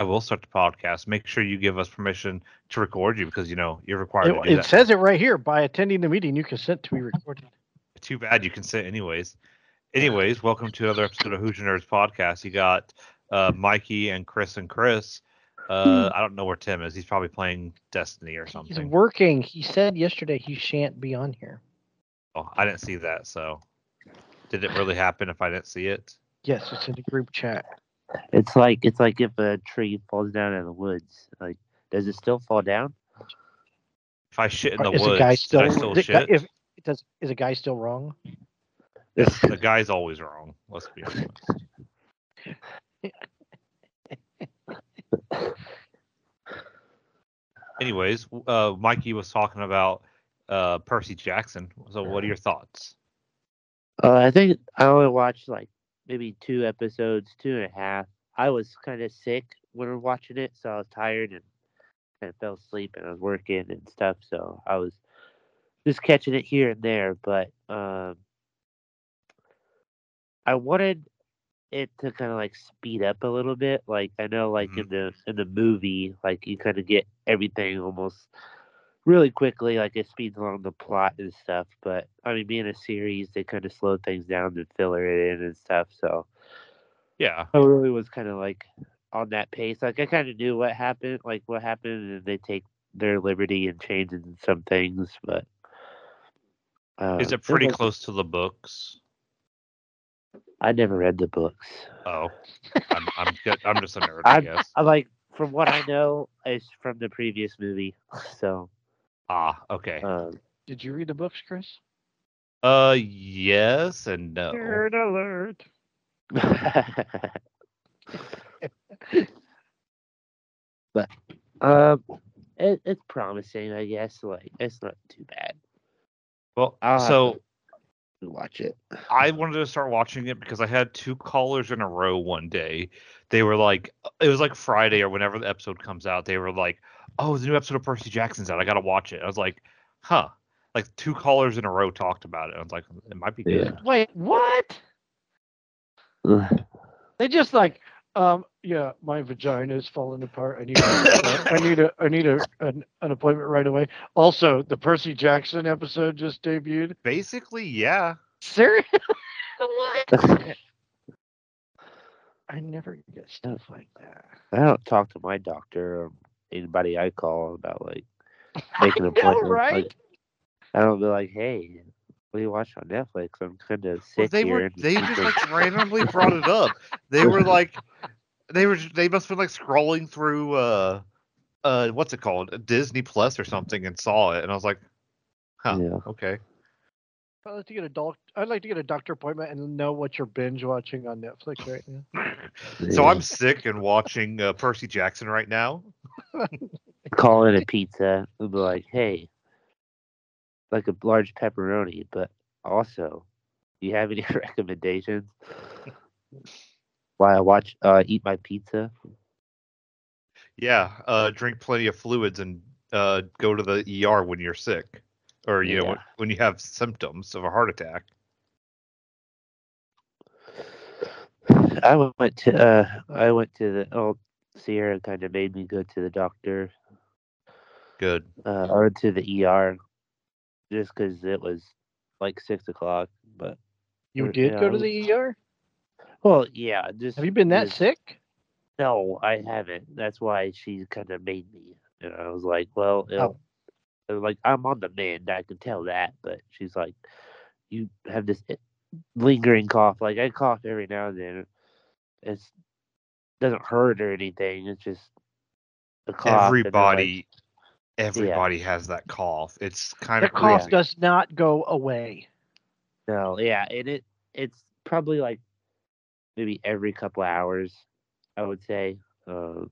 I will start the podcast. Make sure you give us permission to record you because you know you're required It, it says it right here. By attending the meeting, you consent to be recorded. Too bad you consent, anyways. Anyways, welcome to another episode of Hoosier Nerds podcast. You got uh, Mikey and Chris and Chris. Uh, I don't know where Tim is. He's probably playing Destiny or something. He's working. He said yesterday he shan't be on here. Oh, I didn't see that. So, did it really happen? If I didn't see it, Yes, it's in the group chat. It's like it's like if a tree falls down in the woods. Like, does it still fall down? if I shit in the is woods, a guy still? I still is, it, guy- shit? if, it does, is a guy still wrong? the guy's always wrong. Let's be honest. Anyways, uh, Mikey was talking about uh, Percy Jackson. So, what are your thoughts? Uh, I think I only watched like maybe two episodes, two and a half. I was kind of sick when we were watching it, so I was tired and kind of fell asleep, and I was working and stuff. So I was just catching it here and there, but um, I wanted it to kind of like speed up a little bit. Like I know, like in the in the movie, like you kind of get everything almost really quickly, like it speeds along the plot and stuff. But I mean, being a series, they kind of slow things down and filler it in and stuff. So Yeah, I really was kind of like on that pace. Like I kind of knew what happened, like what happened, and they take their liberty and changing some things. But uh, is it pretty close to the books? I never read the books. Oh, I'm I'm, good. I'm just a nerd, I I'm, guess. I like from what I know, it's from the previous movie. So Ah, okay. um, Did you read the books, Chris? Uh, yes and no. Nerd alert. but um, it, it's promising, I guess. Like it's not too bad. Well, I'll so to watch it. I wanted to start watching it because I had two callers in a row one day. They were like, it was like Friday or whenever the episode comes out. They were like, "Oh, the new episode of Percy Jackson's out. I gotta watch it." I was like, "Huh." Like two callers in a row talked about it. I was like, "It might be good." Wait, what? They just like, um, yeah, my vagina is falling apart. I need, a, I need a, I need a, an, an appointment right away. Also, the Percy Jackson episode just debuted. Basically, yeah. Serious? what? I never get stuff like that. I don't talk to my doctor or anybody I call about like making an know, appointment. right? Like, I don't be like, hey, what do you watch on Netflix? I'm kind of sick Well, they here. were they just like randomly brought it up. They were like they were they must have been like scrolling through uh uh what's it called? Disney Plus or something and saw it and I was like, huh, Yeah. okay. I'd like to get a doc- I'd like to get a doctor appointment and know what you're binge watching on Netflix right now. So I'm sick and watching uh, Percy Jackson right now. call in a pizza and be like, hey, like a large pepperoni, but also, do you have any recommendations? Why I watch, uh, eat my pizza? Yeah, uh drink plenty of fluids and uh go to the ER when you're sick or you know Yeah. when, when you have symptoms of a heart attack. I went to, uh, I went to the, oh, Sierra kind of made me go to the doctor, Good. uh, or to the ER, just because it was like six o'clock. But You did yeah, go to the ER? well, yeah, just Have you been that just- sick? No, I haven't. That's why she kind of made me. And I was like, well, you know, I was like I'm on the mend. I can tell that. But she's like, you have this lingering cough. Like I cough every now and then. It's doesn't hurt or anything. It's just a cough. and then, like- Everybody everybody has that cough. It's kind of The of cough crazy. does not go away. no, yeah, and it it's probably like maybe every couple hours, I would say. Uh,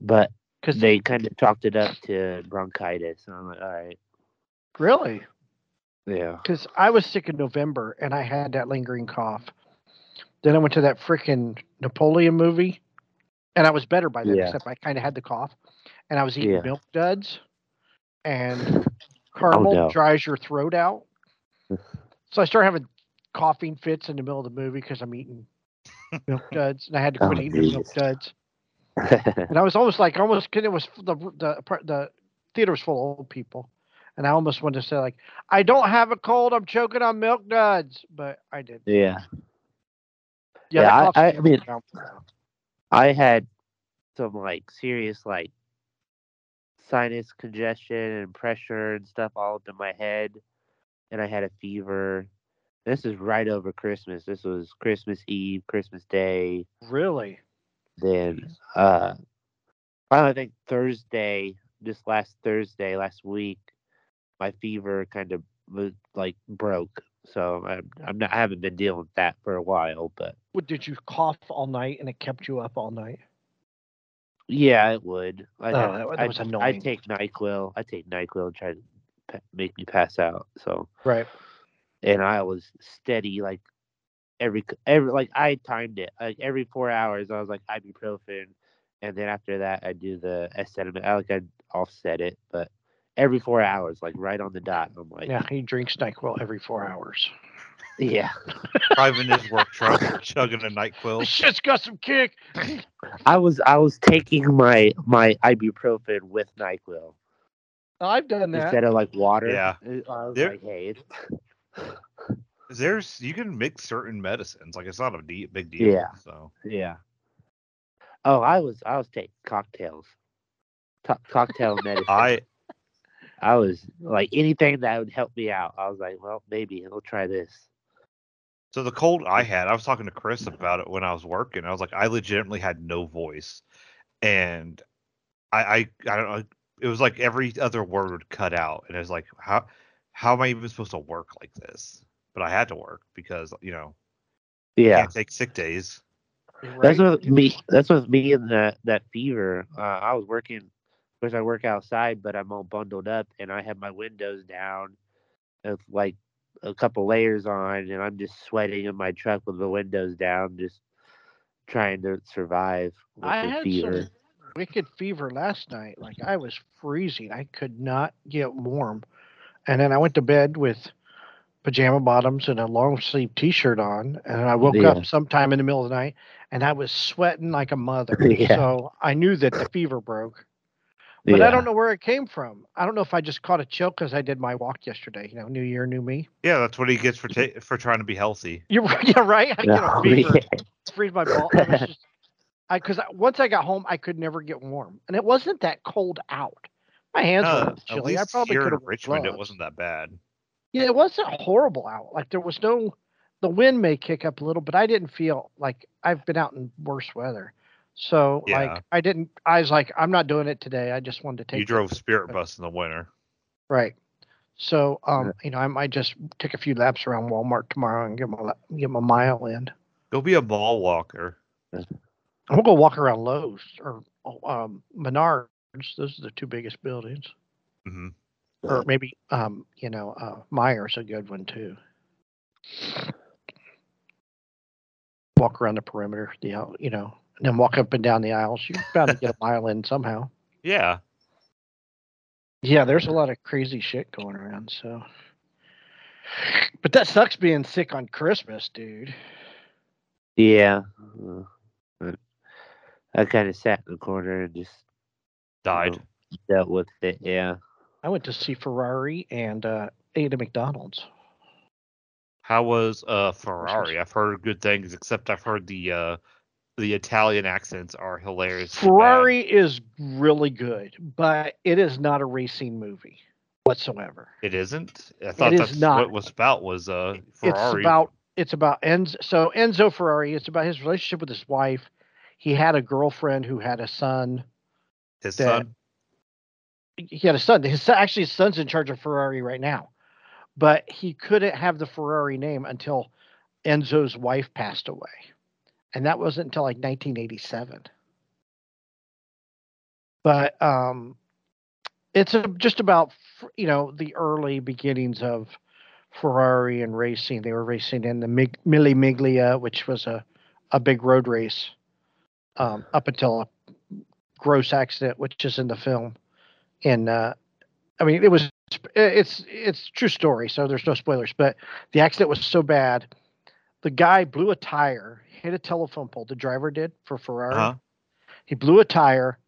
but Because they kind of chalked it up to bronchitis, and I'm like, all right, really, yeah. because I was sick in November and I had that lingering cough. Then I went to that freaking Napoleon movie, and I was better by then, Yeah. except I kind of had the cough, and I was eating Yeah. milk duds, and oh, caramel no. dries your throat out. so I started having coughing fits in the middle of the movie because I'm eating milk duds, and I had to Oh, quit eating the milk duds. and I was almost like almost 'cause it was the the the theater was full of old people, and I almost wanted to say like I don't have a cold, I'm choking on milk duds, but I did. yeah. Yeah, Yeah, I- I- I mean- around for a while. I had some like serious like sinus congestion and pressure and stuff all up in my head, and I had a fever. This is right over Christmas. This was Christmas Eve, Christmas Day. really. Then uh, finally, I think Thursday, this last Thursday, last week, my fever kind of was like broke. So I'm, I'm not I haven't been dealing with that for a while, but What did you cough all night and it kept you up all night? Yeah, it would. I, Oh, that wa- that was I annoying. take Nyquil. I take Nyquil and try to make me pass out. So, Right. and I was steady like every every like I timed it like every four hours. I was like ibuprofen, and then after that I do the acetaminophen. I like I offset it, but every four hours, like right on the dot. I'm like, Yeah, he drinks NyQuil every four hours. yeah. Driving his work truck, chugging a Nyquil. This shit's got some kick. I was I was taking my my ibuprofen with Nyquil I've done that. instead of like water. Yeah. I was There- like, hey, it's There's you can mix certain medicines. Like it's not a de- big deal. Yeah. So Yeah. Oh, I was I was taking cocktails, Co- cocktail medicine. I I was like anything that would help me out. I was like, well, maybe I'll try this. so the cold I had, I was talking to Chris about it when I was working. I was like, I legitimately had no voice, and I I, I don't know. It was like every other word would cut out, and it was like, how how am I even supposed to work like this? But I had to work because you know Yeah, can't take sick days. that's right? with me. That's with me and that that fever. Uh, I was working, of course, I work outside, but I'm all bundled up, and I have my windows down, with like a couple layers on, and I'm just sweating in my truck with the windows down, just trying to survive with I the had fever. some wicked fever last night. Like I was freezing. I could not get warm. And then I went to bed with pajama bottoms and a long sleeve t shirt on. And I woke Yeah. up sometime in the middle of the night and I was sweating like a mother. Yeah. So I knew that the fever broke. But I don't know where it came from. I don't know if I just caught a chill because I did my walk yesterday. You know, New Year, new me. Yeah, that's what he gets for ta- for trying to be healthy. You're yeah, right. I get a No, fever. yeah. freeze my ball. I was I because once I got home, I could never get warm, and it wasn't that cold out. My hands were a Uh, at chilly. I probably here could in have Richmond, it wasn't that bad. Yeah, it wasn't horrible out. Like there was no, the wind may kick up a little, but I didn't feel like I've been out in worse weather. So Yeah. like I didn't. I was like, I'm not doing it today. I just wanted to take. You drove Spirit Bus in the winter. right. So um, you know, I might just take a few laps around Walmart tomorrow and get my get my mile in. Go be a mall walker. I'm gonna go walk around Lowe's or um, Menards. Those are the two biggest buildings. hmm Or maybe um, you know, uh, Meijers a good one too. Walk around the perimeter, the you know, and then walk up and down the aisles. You're bound to get a mile in somehow. Yeah. Yeah, there's a lot of crazy shit going around. So, but that sucks being sick on Christmas, dude. Yeah. uh, I kind of sat in the corner and just Died. dealt with it. Yeah. I went to see Ferrari and uh, ate at McDonald's. How was uh Ferrari? I've heard good things, except I've heard the uh the Italian accents are hilarious. Ferrari is really good, but it is not a racing movie whatsoever. It isn't. I thought is that's what not. it was about. Was uh Ferrari? It's about it's about Enzo. So Enzo Ferrari. It's about his relationship with his wife. He had a girlfriend who had a son. his that- son. He had a son. His son, actually his son's in charge of Ferrari right now, but he couldn't have the Ferrari name until Enzo's wife passed away, and that wasn't until like 1987. But um, it's a, just about you know the early beginnings of Ferrari and racing. They were racing in the Mig- Mille Miglia, which was a a big road race, um, up until a gross accident, which is in the film. And uh, I mean, it was it's it's true story, so there's no spoilers. But the accident was so bad, the guy blew a tire, hit a telephone pole. The driver did for Ferrari. Uh-huh. He blew a tire,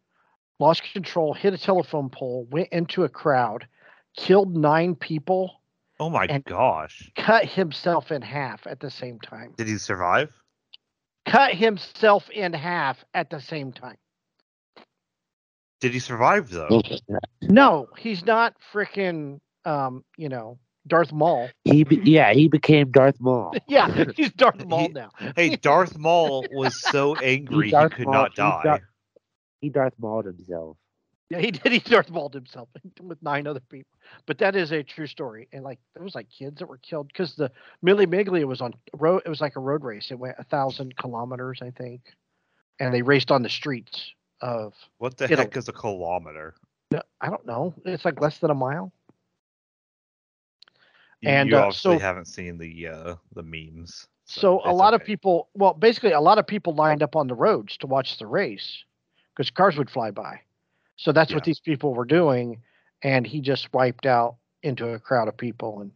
lost control, hit a telephone pole, went into a crowd, killed nine people, Oh my gosh. cut himself in half at the same time. Did he survive? Cut himself in half at the same time. Did he survive though? No, he's not freaking, um, you know, Darth Maul. He be, yeah, he became Darth Maul. Yeah, he's Darth Maul He- now. Hey, Darth Maul was so angry he Darth could Maul- not he die. Darth- He Darth Mauled himself. Yeah, he did. He Darth Mauled himself with nine other people. But that is a true story. And like, there was like kids that were killed because the Mille Miglia was on road. It was like a road race. It went a thousand kilometers, I think, and they raced on the streets of. What the It'll- heck is a kilometer? no, I don't know. It's like less than a mile. You, And, you uh, obviously so- havened seen the uh the memes. So a it's lot of people, well, basically a lot of people lined up on the roads to watch the race because cars would fly by. So that's what these people were doing, and he just wiped out into a crowd of people and,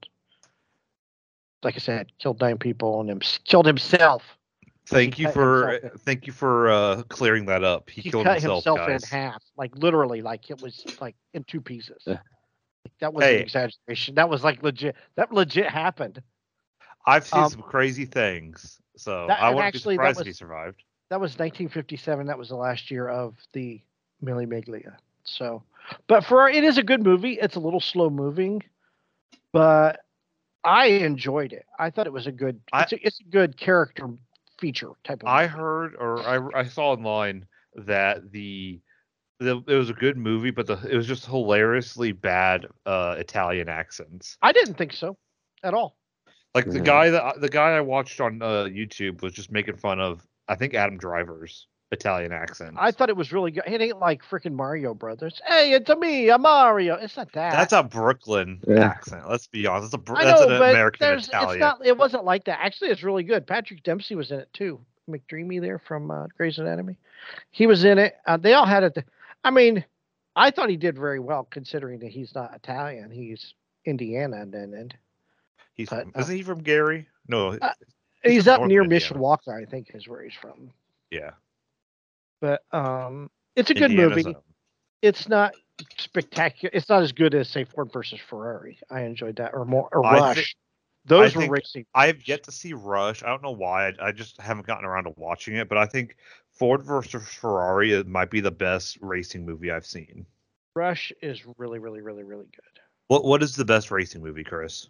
like I said, killed nine people and him killed himself. Thank you for himself thank you for uh clearing that up. He, He, killed cut himself, himself, in half, like literally, like it was like in two pieces. Yeah. That was an exaggeration. That was like legit. That legit happened. I've seen Um, some crazy things, so that- I wouldn't actually, be surprised if he survived. that was 1957. That was the last year of the Mille Miglia. So, but for it is a good movie. It's a little slow moving, but I enjoyed it. I thought it was a good. I- It's a, it's a good character feature type of. I movie. heard or I, I saw online that the, the it was a good movie, but the it was just hilariously bad uh Italian accents. I didn't think so, at all. Like the guy that the guy I watched on uh, YouTube was just making fun of I think Adam Driver's Italian accent. I thought it was really good. It ain't like freaking Mario Brothers. Hey, it's a me, a Mario. It's not that. That's a Brooklyn Yeah. accent. Let's be honest. That's a Br- I that's know, an but American there's, Italian. it's not. It wasn't like that. Actually, it's really good. Patrick Dempsey was in it too. McDreamy there from uh, Grey's Anatomy. He was in it. Uh, they all had it. I mean, I thought he did very well considering that he's not Italian. He's Indiana, and then and He's but, from, uh, isn't he from Gary? No, Uh, He's he's up near Indiana. Mishawaka, I think, is where he's from. yeah. But um, it's a good Indiana's movie. own. It's not spectacular. It's not as good as say Ford versus Ferrari. I enjoyed that, or more, or Rush. Those I were racing. I have yet to see Rush. I don't know why. I, I just haven't gotten around to watching it, but I think Ford versus Ferrari it might be the best racing movie I've seen. Rush is really, really, really, really good. What What is the best racing movie, Chris?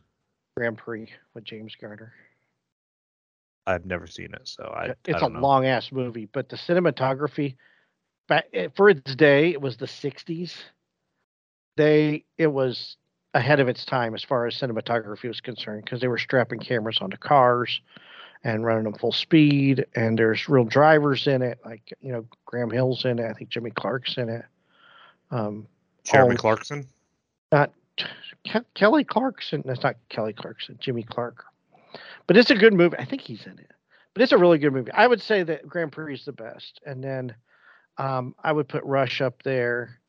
Grand Prix with James Garner. I've never seen it, so I. I it's a know. long ass movie, but the cinematography, back eh, for its day, it was the '60s. They it was ahead of its time as far as cinematography was concerned because they were strapping cameras onto cars and running them full speed, and there's real drivers in it, like you know Graham Hill's in it. I think Jimmy Clark's in it. Um, Jeremy Clarkson. not Ke- Kelly Clarkson. That's not Kelly Clarkson. Jimmy Clark. But it's a good movie. I think he's in it. But it's a really good movie. I would say that Grand Prix is the best, and then um, I would put Rush up there,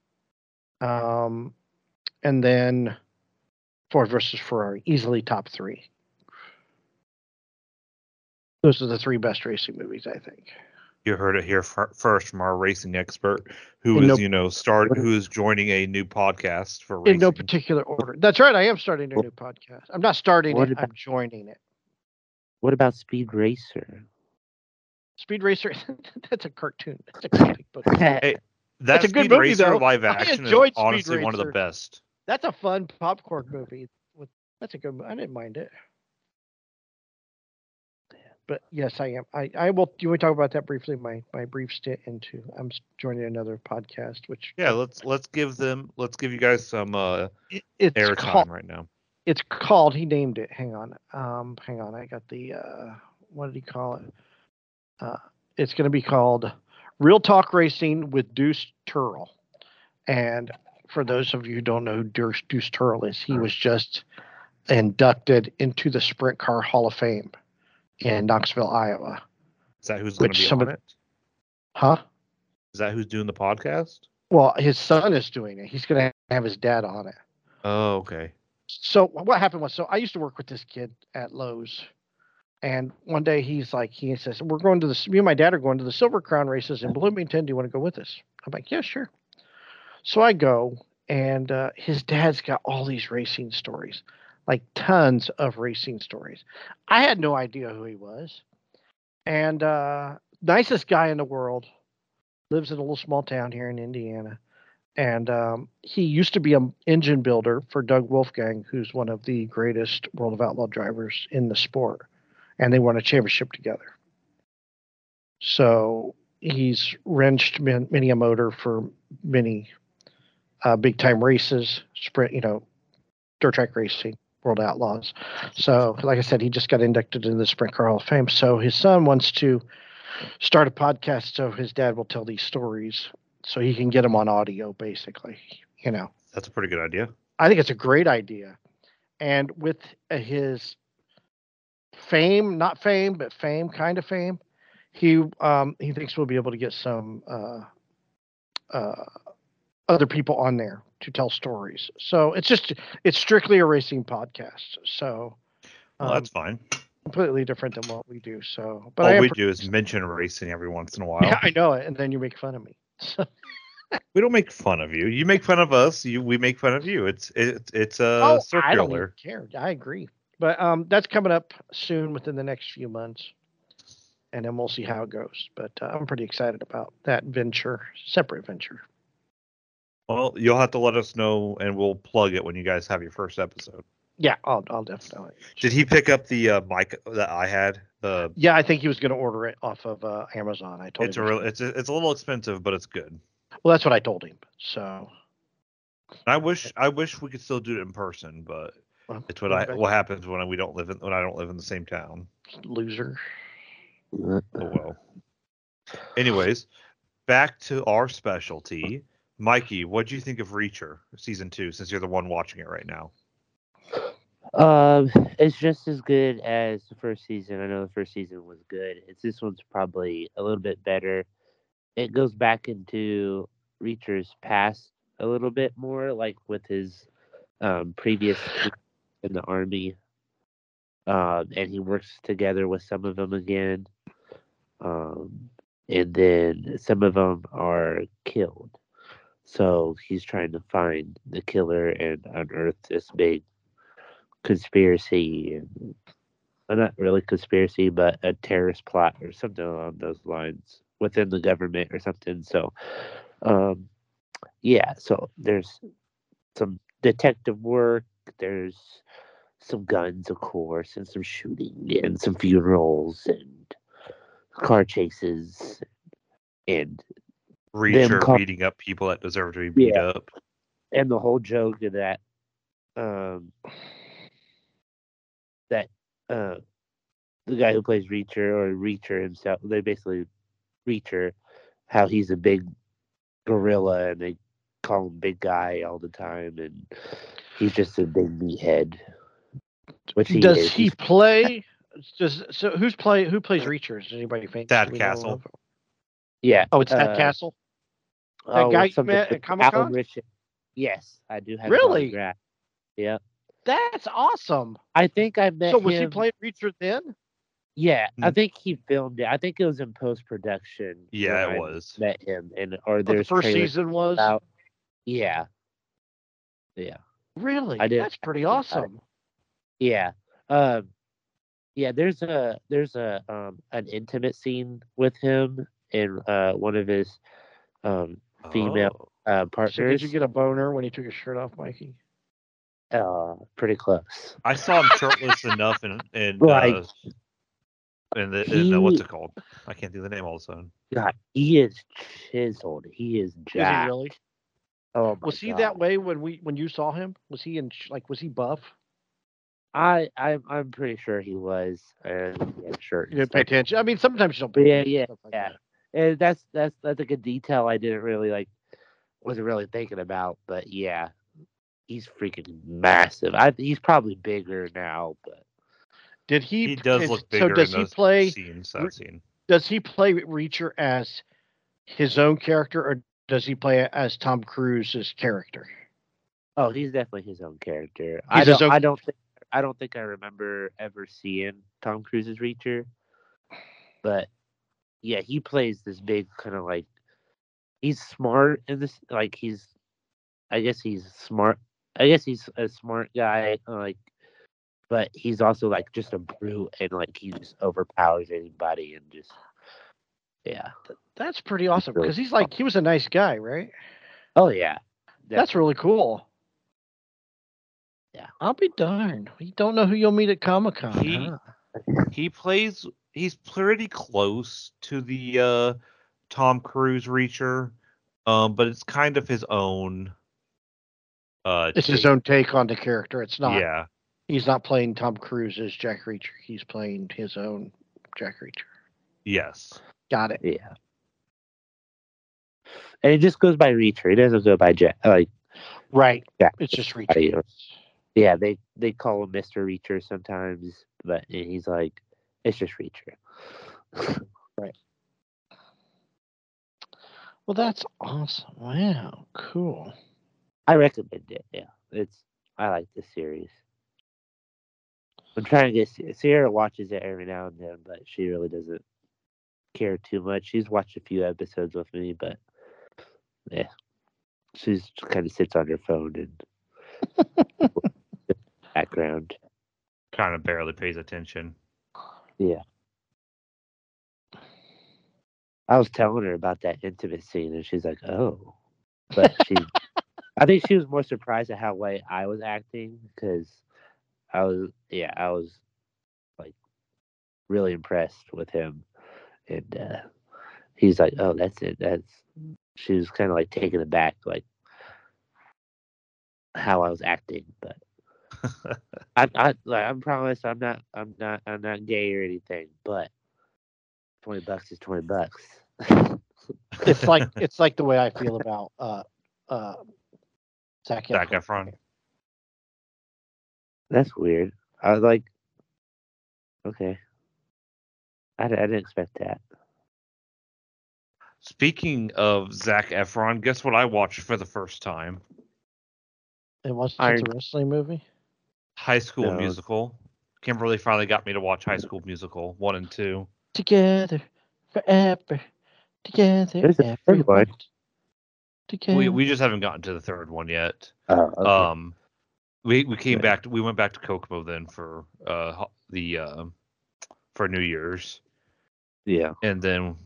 um, and then Ford versus Ferrari, easily top three. Those are the three best racing movies, I think. You heard it here fir- first from our racing expert, who In is no- you know start who is joining a new podcast for racing. In no particular order. That's right. I am starting a new podcast. I'm not starting what it. about- I'm joining it. What about Speed Racer? Speed Racer. that's a cartoon. That's a comic book. Hey, that It's a good movie, Racer though. live I action is enjoyed Speed honestly one of the best. That's a fun popcorn movie. That's a good. I didn't mind it. But yes, I am. I, I will. Do you want to talk about that briefly? My my brief stint into. I'm joining another podcast, which Yeah, let's let's give them let's give you guys some uh it, airtime right now. It's called. He named it. Hang on. Um, hang on. I got the. uh What did he call it? Uh, it's going to be called Real Talk Racing with Deuce Turl. And for those of you who don't know who Deuce, Deuce Turl is, he was just inducted into the Sprint Car Hall of Fame in Knoxville, Iowa. Is that who's going to be on of- it? Huh? Is that who's doing the podcast? Well, his son is doing it. He's going to have his dad on it. Oh, okay. So what happened was so i used to work with this kid at lowes And one day he's like, he says, "We're going to the me and my dad are going to the Silver Crown races in Bloomington. Do you want to go with us?" I'm like, "Yeah, sure." So I go, and uh, his dad's got all these racing stories, like tons of racing stories. I had no idea who he was, and uh, nicest guy in the world, lives in a little small town here in Indiana, and um, he used to be an engine builder for Doug Wolfgang, who's one of the greatest World of Outlaw drivers in the sport, and they won a championship together. So he's wrenched man- many a motor for many uh, big time races, sprint, you know, dirt track racing, World Outlaws. So, like I said, he just got inducted into the Sprint Car Hall of Fame. So his son wants to start a podcast so his dad will tell these stories so he can get them on audio, basically. You know, That's a pretty good idea. I think it's a great idea. And with uh, his fame, not fame, but fame, kind of fame, he um, he thinks we'll be able to get some uh, uh, other people on there to tell stories. So it's just it's strictly a racing podcast. So Well, um, that's fine. completely different than what we do. So, but All we do is mention racing every once in a while. yeah, I know it, and then you make fun of me. We don't make fun of you. You make fun of us. You we make fun of you. It's it's it's uh, oh, I don't circular. care. I agree. But um, that's coming up soon within the next few months, and then we'll see how it goes. But uh, I'm pretty excited about that venture, separate venture. Well, you'll have to let us know, and we'll plug it when you guys have your first episode. Yeah, I'll, I'll definitely. Did he pick up the uh, mic that I had? The Yeah, I think he was going to order it off of uh, Amazon. I told it's a him. he was real, it's a, it's a little expensive, but it's good. well, that's what I told him. So I wish I wish we could still do it in person, but well, it's what I what happens when we don't live in when I don't live in the same town. loser. Oh well. Anyways, back to our specialty. Mikey, what do you think of Reacher season two? Since you're the one watching it right now. Um, it's just as good as the first season. I know the first season was good. It's this one's probably a little bit better. It goes back into Reacher's past a little bit more, like with his um, previous in the army. Um, and he works together with some of them again. Um, and then some of them are killed. So he's trying to find the killer and unearth this big conspiracy well, not really conspiracy, but a terrorist plot or something along those lines within the government or something. So, um, yeah, so there's some detective work, there's some guns, of course, and some shooting and some funerals and car chases and Reacher call- beating up people that deserve to be beat Yeah. up. and the whole joke of that um that uh the guy who plays Reacher or Reacher himself they basically Reacher how he's a big gorilla and they call him big guy all the time and he's just a big meathead which he Does is. he play? Does so? Who's play? Who plays Reacher? Is anybody famous? Thad Do we know Castle. yeah Oh, it's Thad uh, Castle. That oh, guy you met at Comic-Con? Richard. yes I do have Really? yeah That's awesome. I think I met him. So was he playing Reacher then? Yeah, I Mm. think he filmed it. I think it was in post production. Yeah, it was. Met him, and or Or the first season was. out. Yeah, yeah, Really? I did- That's pretty I- awesome. yeah. Um, yeah. There's a there's a um an intimate scene with him and uh one of his um female Oh. uh So did you get a boner when he took his shirt off, Mikey? Uh pretty close? I saw him shirtless enough in in Like, uh, in the, in the what's it called? I can't think of the name all of a sudden. God, he is chiseled. He is Is he really? Oh my Was he God. that way when we when you saw him? Was he in like was he buff? I I'm I'm pretty sure he was. And he had a shirt. You didn't pay attention. I mean, sometimes you don't. Pay yeah, attention yeah, like yeah. that. And that's that's that's like a detail I didn't really like wasn't really thinking about, but yeah. He's freaking massive. I he's probably bigger now, but Did he? He does is- look bigger So does in he those play? scenes. That scene. Does he play Reacher as his own character, or does he play it as Tom Cruise's character? oh, he's definitely his own character. I He's his don't own- I don't think I don't think I remember ever seeing Tom Cruise's Reacher, but yeah, he plays this big kind of like he's smart in this. Like he's, I guess he's smart. I guess he's a smart guy. Like, but he's also like just a brute and like he just overpowers anybody and just yeah. That's pretty awesome because he's like he was a nice guy, right? Oh yeah, That's really cool. Yeah. I'll be darned. You don't know who you'll meet at Comic Con. He- huh? he plays he's pretty close to the uh Tom Cruise Reacher, um, but it's kind of his own. Uh, It's his own take on the character. It's not. Yeah, He's not playing Tom Cruise as Jack Reacher. He's playing his own Jack Reacher. yes, Got it. yeah. And it just goes by Reacher. It doesn't go by Jack. Like Right. Yeah. It's just Reacher. yeah, they they call him Mister Reacher sometimes, but he's like, it's just Reacher. Right. Well, that's awesome. Wow. Cool. I recommend it. Yeah, it's I like this series. I'm trying to get Sierra watches it every now and then, but she really doesn't care too much. She's watched a few episodes with me, but yeah, she's kind of sits on her phone and background. kind of barely pays attention. Yeah. I was telling her about that intimate scene, and she's like, "Oh," but she, I think she was more surprised at how way I was acting because I was, yeah, I was like really impressed with him, and uh, he's like, "Oh, that's it." That's she was kind of like taken aback, like how I was acting, but I, I, like, I promise I'm not, I'm not, I'm not gay or anything, but twenty bucks is twenty bucks. It's like it's like the way I feel about uh uh Zac Zac Efron. Efron. That's weird. I was like, okay, I, I didn't expect that. Speaking of Zac Efron, guess what I watched for the first time? It wasn't Iron- a wrestling movie. High School No. Musical. Kimberly finally got me to watch High School Musical one and two. Together forever. Together. There's a third one. Everyone. Together. We we just haven't gotten to the third one yet. Oh, okay. Um, we we came Okay. back. To, we went back to Kokomo then for uh the uh, for New Year's, yeah. and then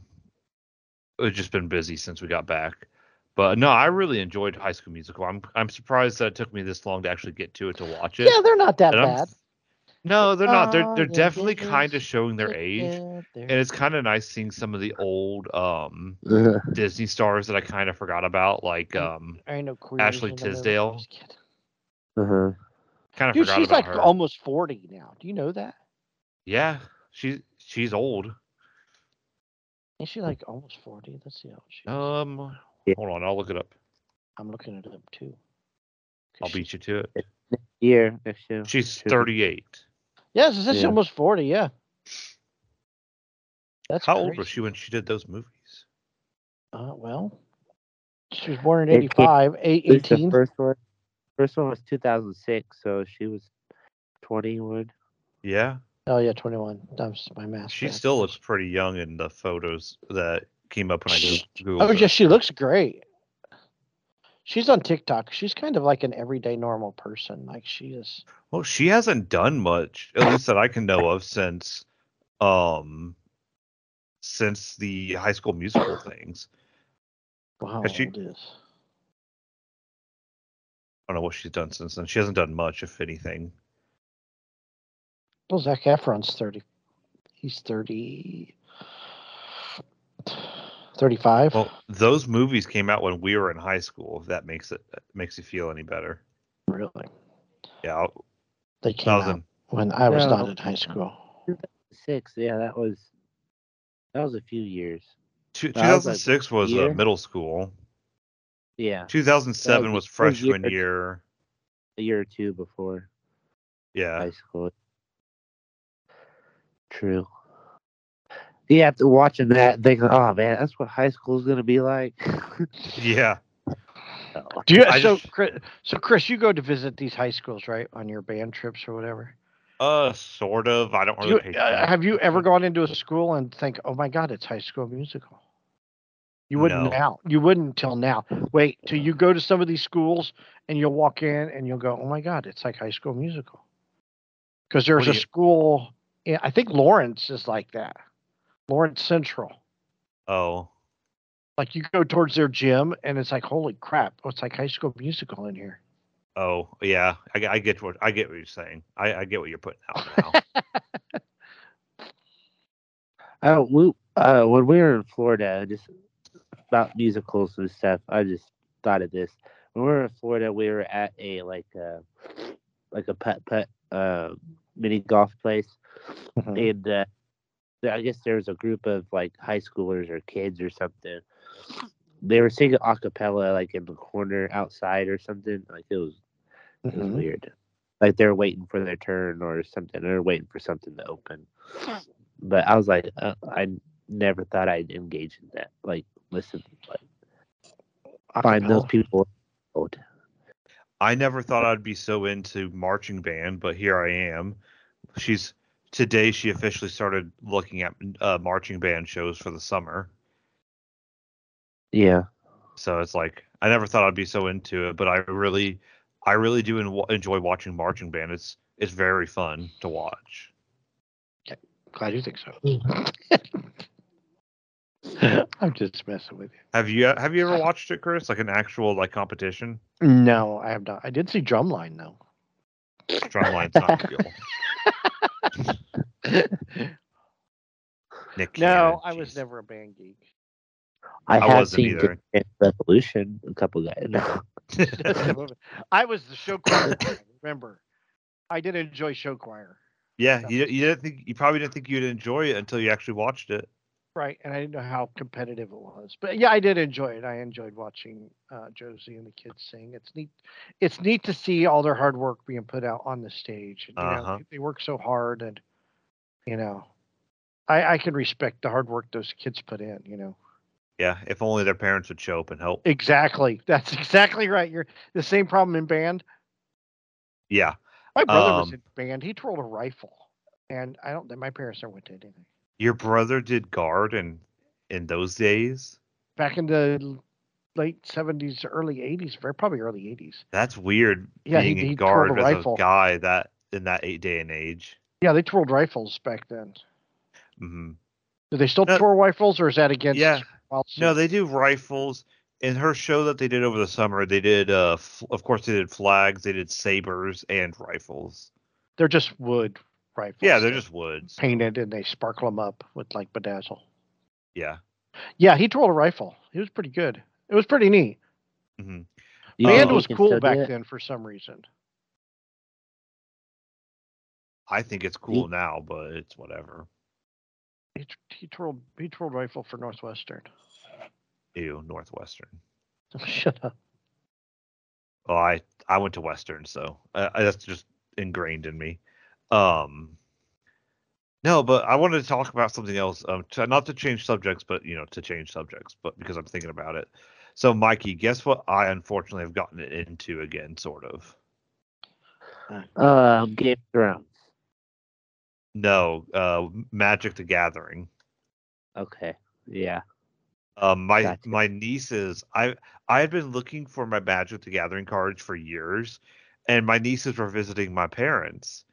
it's just been busy since we got back. But no, I really enjoyed High School Musical. I'm I'm surprised that it took me this long to actually get to it to watch it. yeah, they're not that And I'm- bad. No, they're not. They're Oh, they're definitely kind of showing their age, and it's kind of nice seeing some of the old um Disney stars that I kind of forgot about, like Mm. um I ain't no queers Ashley in the movie. Tisdale. Uh-huh. kind of Dude, forgot she's about like her. almost forty now. Do you know that? Yeah, she's she's old. Is she like almost forty? Let's see how old she is. Um, hold on, I'll look it up. I'm looking it up too. I'll beat you to it. Year next year. She's 38. Yes, it says she's Yeah. almost forty. Yeah. That's How old was she when she did those movies? Uh, well, she was born in 85, eight, At 18. first one. One was 2006, so she was 21. Yeah, Oh, yeah, 21. That was my math. she bad. still looks pretty young in the photos that came up when I She- Googled. Oh, her. yeah, she looks great. She's on TikTok. She's kind of like an everyday normal person. Like she is. Well, she hasn't done much, at least that I can know of, since um since the High School Musical things. Wow, she- is? I don't know what she's done since then. She hasn't done much, if anything. Well, Zac Efron's 30. He's 30. 35. Well, those movies came out when we were in high school. If that makes it makes you feel any better. really? Yeah, I'll- They came out 2000. when I was No. not in high school. Six, yeah, that was that was a few years. two- That was, like, 2006 was uh, year? middle school. Yeah, 2007 was was a year freshman year. a year or two before Yeah. high school. True. You have to watching that, and thinking, "Oh man, that's what high school is gonna be like." Yeah. Do you? I so, just- Chris, so Chris, you go to visit these high schools, right, on your band trips or whatever. Uh, sort of. I don't Do really you, pay. uh, much have you ever gone into a school and think, "Oh my God, it's High School Musical"? You wouldn't No. now. You wouldn't till now. Wait till you go to some of these schools and you'll walk in and you'll go, "Oh my God, it's like High School Musical." Because there's do a you- school. I think Lawrence is like that. Lawrence Central. Oh, Like you go towards their gym and it's like, holy crap! Oh, it's like High School Musical in here. oh, yeah. I, I get what I get what you're saying. I, I get what you're putting out now. Oh, we, uh, when we were in Florida, just about musicals and stuff, I just thought of this. When we were in Florida, we were at a like a like a putt putt uh, mini golf place, Mhm. and uh, there- I guess there was a group of like high schoolers or kids or something. They were singing a cappella like in the corner outside or something. Like it was it was Mhm. weird. Like they're waiting for their turn or something. They're waiting for something to open. But I was like, uh, I never thought I'd engage in that. Like, listen, like, find those people. Old. I never thought I'd be so into marching band, but here I am. She's today. She officially started looking at uh, marching band shows for the summer. Yeah. So it's like I never thought I'd be so into it, but I really, I really do en- enjoy watching marching band. It's it's very fun to watch. Glad you think so. I'm just messing with you. Have you have you ever watched it, Chris? Like an actual like competition? No, I have not. I did see Drumline though. Drumline's not real. Nick. no, Cannon, I was jeez. never a band geek. I, I have wasn't seen either. Dance Revolution a couple guys. No. I was the show choir. guy, remember, I did enjoy show choir. yeah, you you didn't think you probably didn't think you'd enjoy it until you actually watched it. Right, and I didn't know how competitive it was, but yeah, I did enjoy it. I enjoyed watching uh, Josie and the kids sing. It's neat. It's neat to see all their hard work being put out on the stage. You Uh-huh. they- they work so hard, and you know, I I can respect the hard work those kids put in. You know, Yeah, if only their parents would show up and help. exactly. That's exactly right. You're the same problem in band. Yeah, My brother was Um, in band. He twirled a rifle, and I don't think my parents never went to anything. your brother did guard in in those days. Back in the late seventies, early eighties, very probably early eighties. That's weird. Yeah, he- being he guard a as rifle. a guy that in that eight day and age. Yeah, they twirled rifles back then. hmm Do they still No- twirl rifles, or is that against? Yeah, wild no, they do rifles. In her show that they did over the summer, they did. Uh, f- of course, they did flags, they did sabers and rifles. They're just wood rifles. Yeah, they're just woods. painted, and they sparkle them up with like bedazzle. Yeah. Yeah, he twirled a rifle. He was pretty good. It was pretty neat. hmm Uh, Band was cool back then for some reason. I think it's cool now, but it's whatever. He t- he twirled he twirled rifle for Northwestern. Ew, Northwestern. Shut up. Well, I I went to Western, so uh, that's just ingrained in me. Um, no, but I wanted to talk about something else. Um, to, not to change subjects, but you know, to change subjects, but because I'm thinking about it. So, Mikey, guess what? I unfortunately have gotten it into again, sort of. Um, Game of Thrones. No, uh, Magic the Gathering. Okay. Yeah. Um, my Gotcha. my nieces, I I had been looking for my Magic the Gathering cards for years, and my nieces were visiting my parents,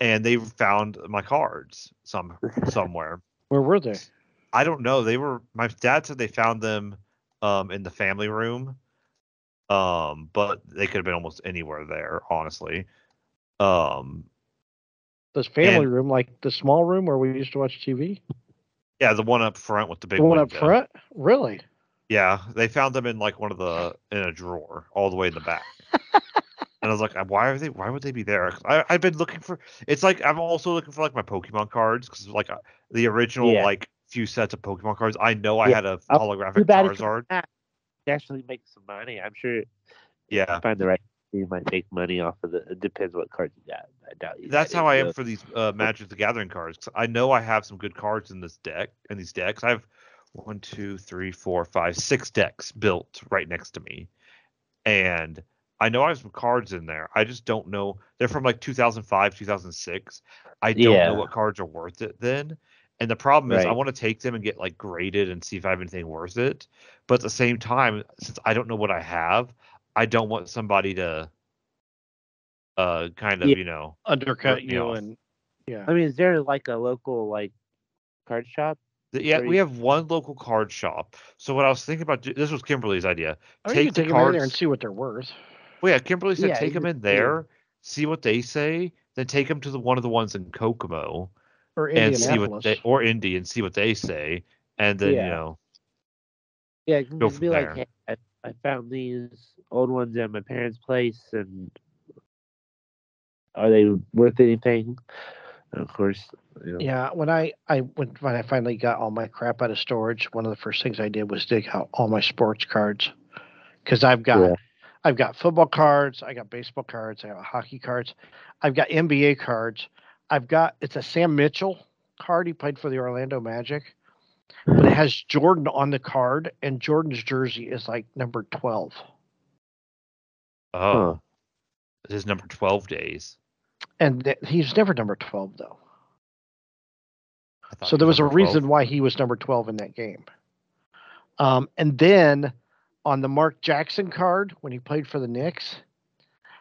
and they found my cards some somewhere. Where were they? I don't know. They were my dad said they found them um in the family room. Um, but they could have been almost anywhere there, honestly. Um, This family And- room, like the small room where we used to watch TV. yeah, the one up front with the big the one up front. Really? Yeah, they found them in like one of the in a drawer, all the way in the back. and I was like, why are they? Why would they be there? I, I've been looking for. It's like I'm also looking for like my Pokemon cards because like uh, the original Yeah. like few sets of Pokemon cards. I know I had a Oh, holographic Too bad Charizard. you actually make some money. I'm sure. Yeah, find the right. You might make money off of the. It depends what cards you got. I doubt you. that's how I any am for these uh, Magic the Gathering cards. I know I have some good cards in this deck. In these decks, I have one, two, three, four, five, six decks built right next to me, and I know I have some cards in there. I just don't know. They're from like 2005, 2006. I don't Yeah. know what cards are worth it then. And the problem is, I want to take them and get like graded and see if I have anything worth it. But at the same time, since I don't know what I have, I don't want somebody to, uh, kind of Yeah. you know, Undercut you off. and yeah. I mean, is there like a local like card shop? yeah, we have one local card shop. So what I was thinking about, this was Kimberly's idea. I mean, take you can the take them in there and see what they're worth. Well, yeah, Kimberly said Yeah, take them in just- yeah. there, see what they say, then take them to the one of the ones in Kokomo. Or and see what Indianapolis. they or Indy and see what they say, and then you know, Yeah, Go from be there. like, hey, I, found these old ones at my parents' place, and are they worth anything? And of course, you know, Yeah, when I I when when I finally got all my crap out of storage, one of the first things I did was dig out all my sports cards because I've got Yeah. I've got football cards, I got baseball cards, I got hockey cards, I've got NBA cards, I've got it's a Sam Mitchell card. He played for the Orlando Magic, but it has Jordan on the card, and Jordan's jersey is like number twelve. oh, this is number twelve days. And th- he's never number twelve though. So there was a number reason 12. why he was number 12 in that game. Um, and then on the Mark Jackson card, when he played for the Knicks,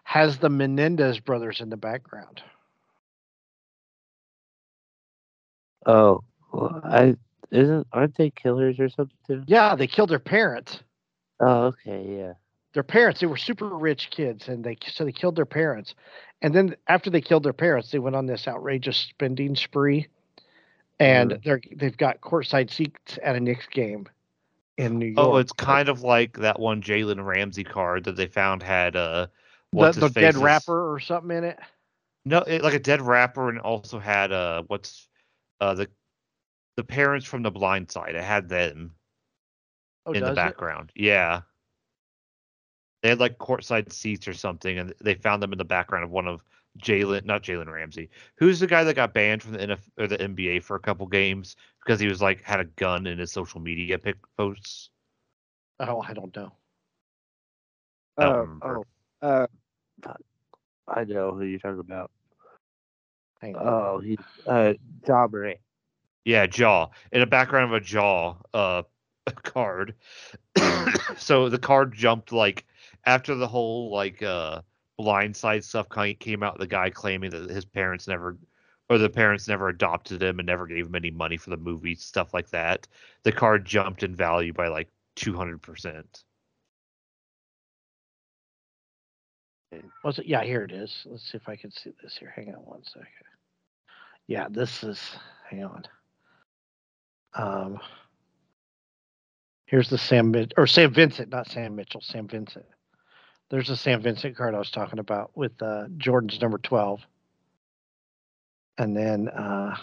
has the Menendez brothers in the background. oh, well, I isn't aren't they killers or something? Yeah, they killed their parents. Oh, okay, yeah. Their parents, they were super rich kids, and they so they killed their parents. And then after they killed their parents, they went on this outrageous spending spree, and Mhm. they're they've got courtside seats at a Knicks game in New York. Oh, it's kind of like that one Jalen Ramsey card that they found had uh, what's the his dead rapper or something in it. No, it, like a dead rapper, and also had uh, what's uh the the parents from the Blind Side. It had them Oh, in the does it? background. Yeah. They had like courtside seats or something, and they found them in the background of one of Jalen, not Jalen Ramsey. Who's the guy that got banned from the NF or the NBA for a couple games because he was like had a gun in his social media pic posts? Oh, I don't know. I don't Oh, oh, uh. I know who you're talking about. Hang on. Oh, he's uh, Ja Morant. Yeah, Ja in a background of a Ja uh card. so the card jumped like after the whole like uh blindside stuff came out. The guy claiming that his parents never or the parents never adopted him and never gave him any money for the movie stuff like that. The card jumped in value by like two hundred percent. Was it? Yeah, here it is. Let's see if I can see this here. Hang on one second. Yeah, this is. Hang on. Um. Here's the Sam or Sam Vincent, not Sam Mitchell. Sam Vincent. There's the Sam Vincent card I was talking about with uh, Jordan's number twelve. And then uh,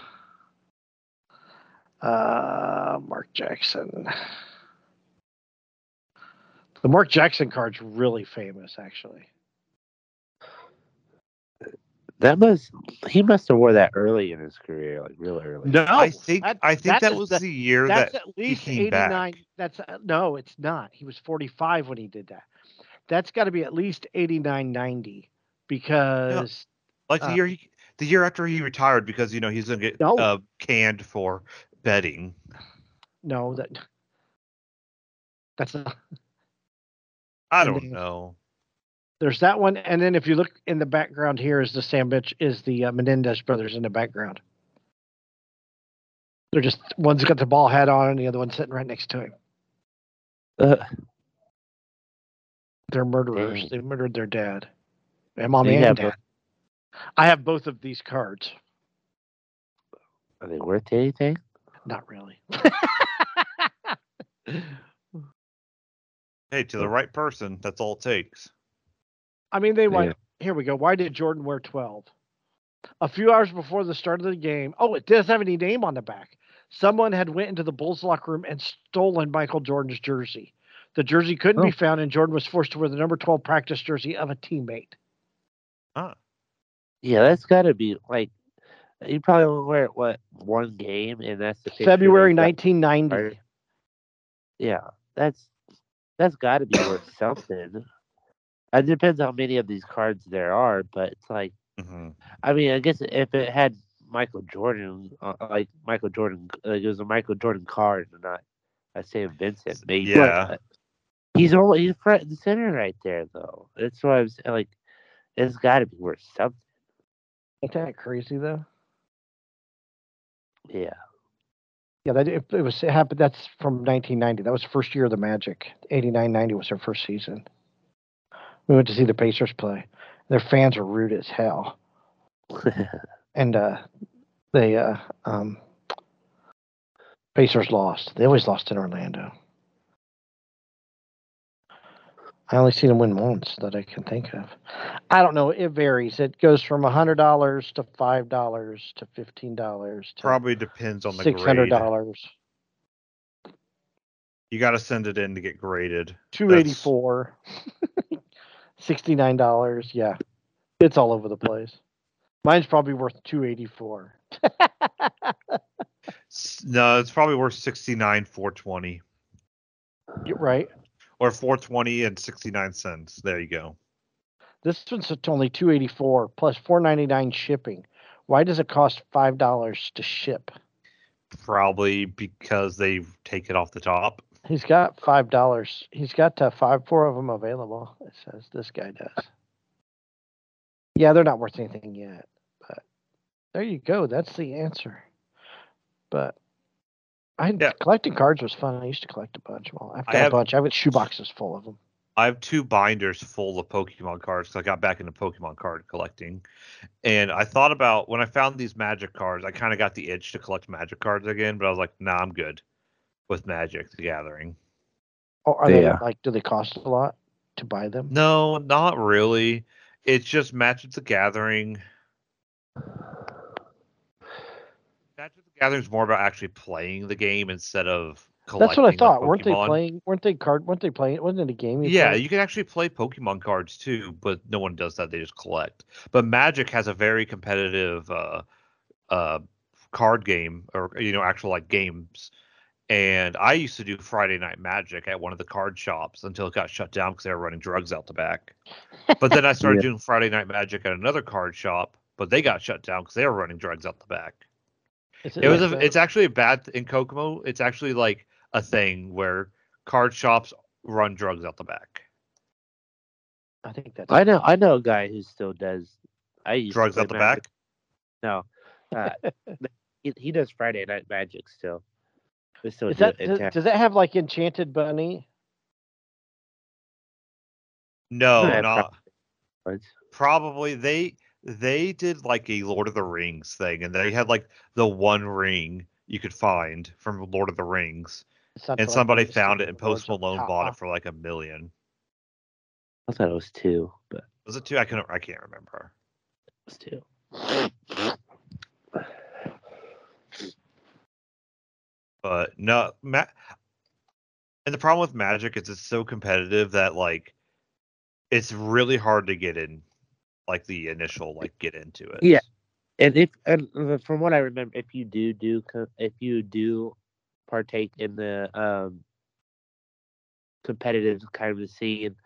uh, Mark Jackson. The Mark Jackson card's really famous, actually. That must he must have wore that early in his career, like real early. No, I think that- I think that's that was that- the year That's that at least came 89. back. That's uh, no, it's not. He was 45 when he did that. That's got to be at least 89, 90 because like the uh, year he, the year after he retired because you know he's gonna get No. uh, canned for betting. no, that that's not. I don't then- know. There's that one, and then if you look in the background here is the Sam Mitch is the uh, Menendez brothers in the background. They're just one's got the ball hat on, and the other one's sitting right next to him. Uh, They're murderers. Dang. They murdered their dad, and mom You and have dad. I have both of these cards. are they worth anything? Not really. Hey, to the right person, that's all it takes. I mean, they Yeah. went. Here we go. Why did Jordan wear 12? A few hours before the start of the game. Oh, it doesn't have any name on the back. Someone had went into the Bulls locker room and stolen Michael Jordan's jersey. The jersey couldn't be Oh. found, and Jordan was forced to wear the number 12 practice jersey of a teammate. Ah, Yeah, that's got to be like you probably only wear it what one game, and that's the February 1990. or- Yeah, that's that's got to be worth something. It depends how many of these cards there are, but it's like Mhm. I mean, I guess if it had Michael Jordan, uh, like Michael Jordan, like it was a Michael Jordan card, and not I say Vincent, maybe. Yeah. but he's all he's front and center right there, though. That's why I was like, it's got to be worth something. Ain't that crazy though? Yeah. Yeah, that it, it was it happened. That's from 1990. That was the first year of the Magic. 89, 90 was their first season. We went to see the Pacers play. Their fans were rude as hell, and uh, they uh, um, Pacers lost. They always lost in Orlando. I only seen them win once that I can think of. I don't know. It varies. It goes from hundred dollars to five dollars to fifteen dollars Probably depends on the six hundred grade. dollars. You got to send it in to get graded. Two eighty four. Sixty nine dollars. Yeah, it's all over the place. Mine's probably worth two eighty four. S- No, it's probably worth 69 420 You're right. or 420 and 69 cents. There you go. This one's only two eighty four plus four ninety nine shipping. Why does it cost five dollars to ship? Probably because they take it off the top. He's got five dollars. He's got uh, five, four of them available. It says this guy does. Yeah, they're not worth anything yet, but there you go. That's the answer. But I Yeah. collecting cards was fun. I used to collect a bunch. Well, I've I got have- a bunch. I've got shoeboxes full of them. I have two binders full of Pokemon cards because I got back into Pokemon card collecting. And I thought about when I found these magic cards, I kind of got the itch to collect magic cards again, but I was like, nah, I'm good with Magic the Gathering. Oh, are they Yeah. like? Do they cost a lot to buy them? No, not really. It's just Magic the Gathering. Magic the Gathering is more about actually playing the game instead of collecting. That's what I like, thought. weren't they playing? Weren't they card? Weren't they playing? Wasn't it a game? You Yeah, played? you can actually play Pokemon cards too, but no one does that. They just collect. But Magic has a very competitive uh, uh, card game, or you know, actual like games. And I used to do Friday Night Magic at one of the card shops until it got shut down because they were running drugs out the back. But then I started Yeah. doing Friday Night Magic at another card shop, but they got shut down because they were running drugs out the back. Is It was a, it's actually a bad in Kokomo. It's actually like a thing where card shops run drugs out the back. I think that's. I know. I know a guy who still does. I used Drugs play out the Magic. back. No, uh, he, he does Friday Night Magic still. They still Is that does, town. does that have like Enchanted Bunny? No, Yeah, not But- probably they they did like a Lord of the Rings thing, and they had like the one ring you could find from Lord of the Rings, and till, like, somebody found it, and Post of Malone bought it for like a million. I thought it was two, but Was it two? I can I can't remember. it was two. But no, ma- and the problem with Magic is it's so competitive that like it's really hard to get in, like the initial like get into it. Yeah. And if and from what I remember, if you do do if you do partake in the um competitive kind of the scene,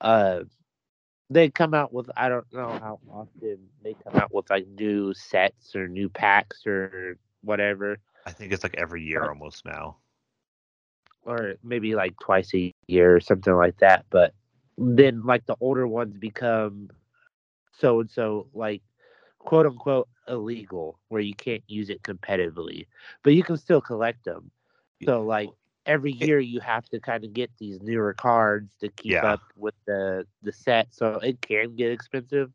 uh, they come out with I don't know how often they come out with like new sets or new packs or whatever, I think it's like every year almost now. or maybe like twice a year or something like that. But then like the older ones become so and so like quote unquote illegal where you can't use it competitively, but you can still collect them. So like every year you have to kind of get these newer cards to keep Yeah. up with the the set. So it can get expensive,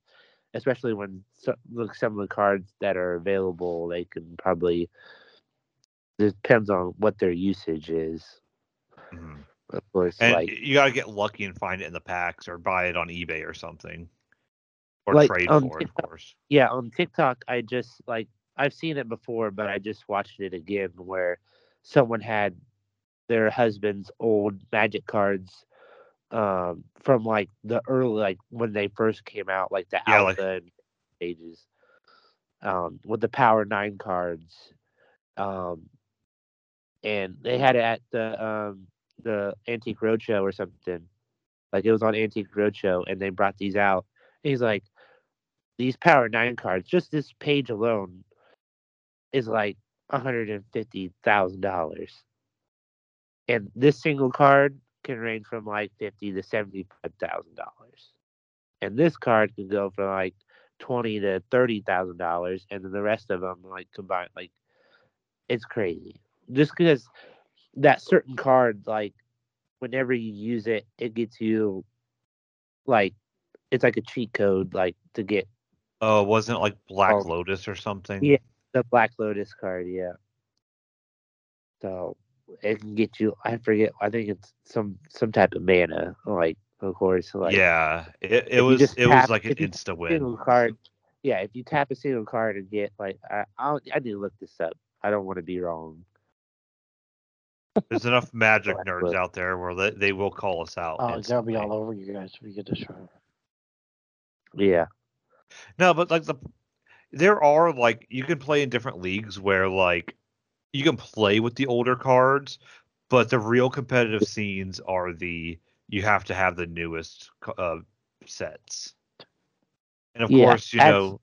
especially when some, look some of the cards that are available they can probably depends on what their usage is. Mhm. Of course, And like you got to get lucky and find it in the packs or buy it on eBay or something, or Like, trade on for it, of course. yeah, on TikTok, I just like I've seen it before, but I just watched it again where someone had their husband's old magic cards um from like the early like when they first came out, like the Yeah, like- alpha and stages. Um with the power nine cards. Um and they had it at the um the antique roadshow or something. Like it was on Antique Roadshow, and they brought these out. And he's like, these Power Nine cards, just this page alone, is like hundred and fifty thousand dollars. And this single card can range from like fifty to seventy five thousand dollars. And this card can go from like twenty to thirty thousand dollars, and then the rest of them like combined, like it's crazy. Just because that certain card, like whenever you use it, it gets you like it's like a cheat code, like to get Oh, wasn't it like Black. Lotus or something? Yeah. the Black Lotus card, yeah. So it can get you. I forget. I think it's some some type of mana, like of course, like yeah. It, it was it was like an insta win. card. Yeah, if you tap a single card and get like, I I'll, I need to look this up. I don't want to be wrong. There's enough magic nerds Lotus. out there where they, they will call us out. Oh, they'll be all over you guys if we get this wrong. Yeah, No, but like the there are like you can play in different leagues where like you can play with the older cards, but the real competitive scenes are the you have to have the newest uh, sets. And of Yeah, course, you that's- know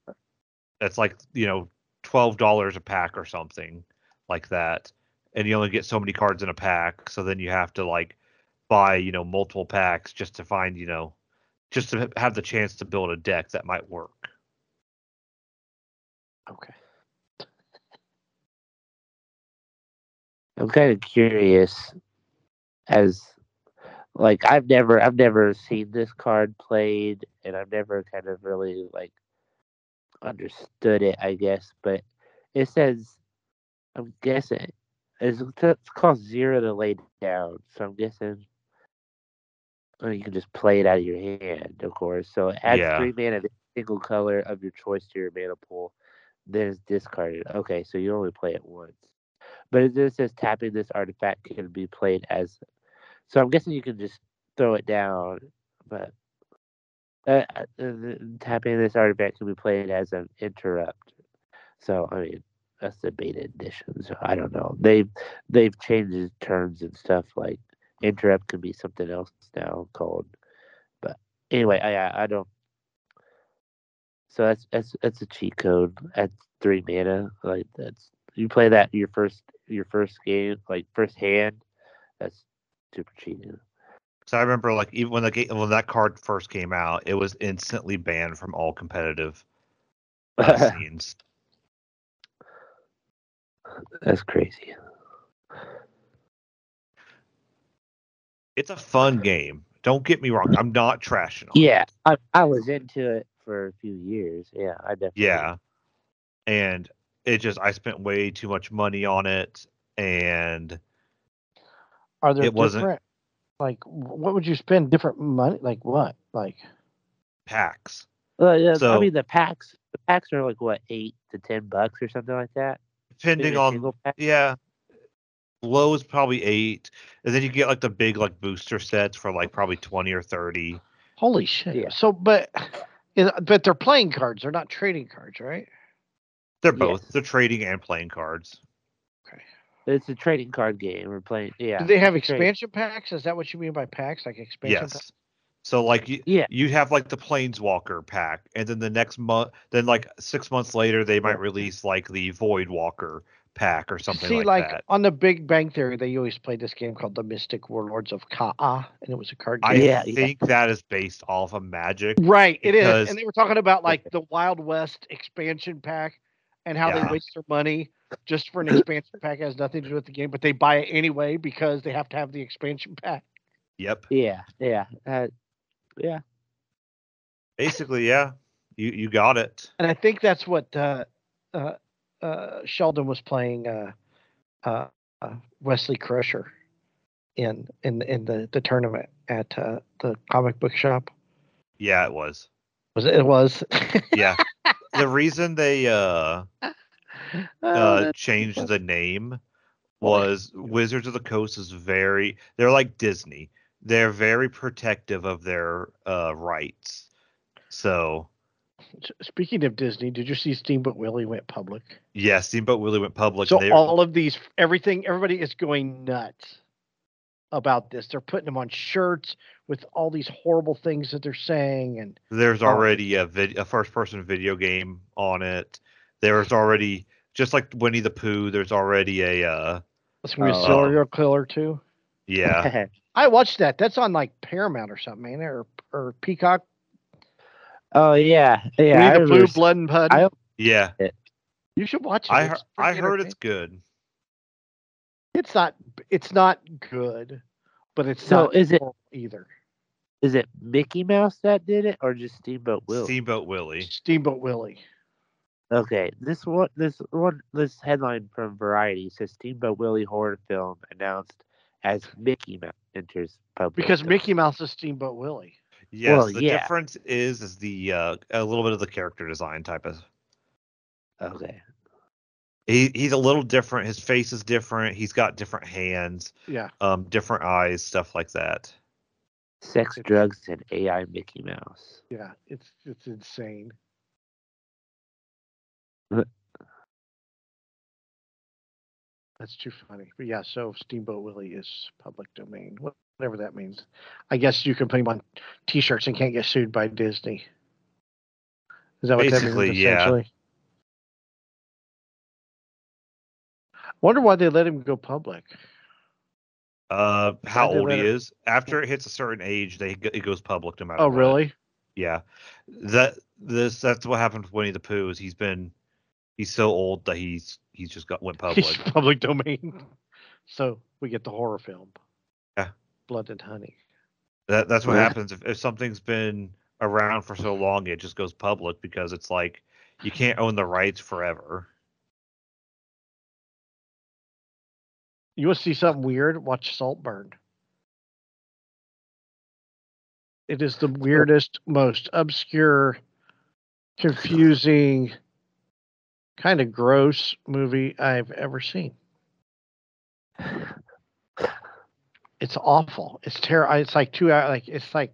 that's like, you know, $12 a pack or something like that. And you only get so many cards in a pack, so then you have to like buy, you know, multiple packs just to find, you know, just to have the chance to build a deck that might work. Okay. I'm kind of curious as like I've never I've never seen this card played and I've never kind of really like understood it I guess but it says I'm guessing it's, it's called zero to lay down so I'm guessing well, you can just play it out of your hand of course so it adds Yeah. three mana of a single color of your choice to your mana pool then it's discarded okay so you only play it once but it just says tapping this artifact can be played as. So I'm guessing you can just throw it down, but uh, uh, uh, tapping this artifact can be played as an interrupt. So I mean, that's the beta edition. So I don't know. They've they've changed terms and stuff. Like interrupt can be something else now called. But anyway, I I, don't. So that's that's that's a cheat code at three mana. Like that's you play that your first your first game, like first hand. That's super cheating. So I remember like even when the ga- when that card first came out, it was instantly banned from all competitive uh, scenes. That's crazy. It's a fun game. Don't get me wrong. I'm not trashing on Yeah. I I was into it for a few years. Yeah, I definitely. Yeah. And it just I spent way too much money on it and Are there It wasn't- different? Like, what would you spend different money? Like what? Like, packs. Well, yeah, I mean the packs. The packs are like what eight to ten bucks or something like that. Depending on yeah. Low is probably eight. And then you get like the big like booster sets for like probably twenty or thirty. holy shit! Yeah. So, but, but they're playing cards. They're not trading cards, right? They're both. Yes. They're trading and playing cards. Okay. It's a trading card game. We're playing. Yeah. Do they have it's a trade- expansion packs? Is that what you mean by packs? Like expansion Yes. packs? So like you, Yeah. you have like the Planeswalker pack, and then the next month, then like six months later, they might release like the Void Walker pack or something like that. See, like, like that. on the Big Bang Theory, they always played this game called the Mystic Warlords of Ka'a, and it was a card game. I yeah. think that is based off of Magic. Right, it is. And they were talking about like the Wild West expansion pack and how Yeah. they waste their money just for an expansion pack has nothing to do with the game, but they buy it anyway because they have to have the expansion pack. Yep. Yeah. Yeah. Uh, yeah. Basically, yeah. You you got it. And I think that's what uh, uh, uh, Sheldon was playing uh, uh, uh, Wesley Crusher in in in the, the tournament at uh, the comic book shop. Yeah, it was. Was it? It was. Yeah. the reason they uh Uh, uh changed the name was Wizards of the Coast is very they're like Disney. They're very protective of their uh rights. So Speaking of Disney, did you see Steamboat Willie went public? yeah, Steamboat Willie went public. so and they, all of these, everything, everybody is going nuts about this. They're putting them on shirts with all these horrible things that they're saying and There's already a vid- a first person video game on it. There's already just like Winnie the Pooh. There's already a uh, it's gonna be a Oh. serial killer too. yeah. I watched that. That's on like Paramount or something, man, or or Peacock. oh yeah, yeah. I Winnie the Pooh, remember Blood and Pud. I- Yeah, you should watch it. I It's I heard it's good. It's not. It's not good, but it's So not is it- either. Is it Mickey Mouse that did it, or just Steamboat Willie? Steamboat Willie. Steamboat Willie. Okay, this one, this one, this headline from Variety says Steamboat Willie horror film announced as Mickey Mouse enters public. Because domain." Mickey Mouse is Steamboat Willie. Yes, Well, the yeah. difference is is the uh, a little bit of the character design type of. Okay, He he's a little different. His face is different. He's got different hands, Yeah. um, different eyes, stuff like that. sex, It's- drugs, and AI Mickey Mouse. Yeah. It's it's insane. That's too funny. But yeah, so Steamboat Willie is public domain. Whatever that means. I guess you can put him on T-shirts and can't get sued by Disney. Is that what that Basically, means? yeah. Essentially? Wonder why they let him go public. Uh, how old he it- is? After it hits a certain age, they it goes public no matter. Oh, what. really? Yeah, that this that's what happened with Winnie the Pooh. Is he's been he's so old that he's he's just got went public. He's public domain. So we get the horror film. Yeah. Blood and Honey. That that's what Yeah. happens if, if something's been around for so long, it just goes public because it's like you can't own the rights forever. You want to see something weird? Watch Saltburn. It is the weirdest, most obscure, confusing, kind of gross movie I've ever seen. It's awful. It's terrible. It's like two hours. Like it's like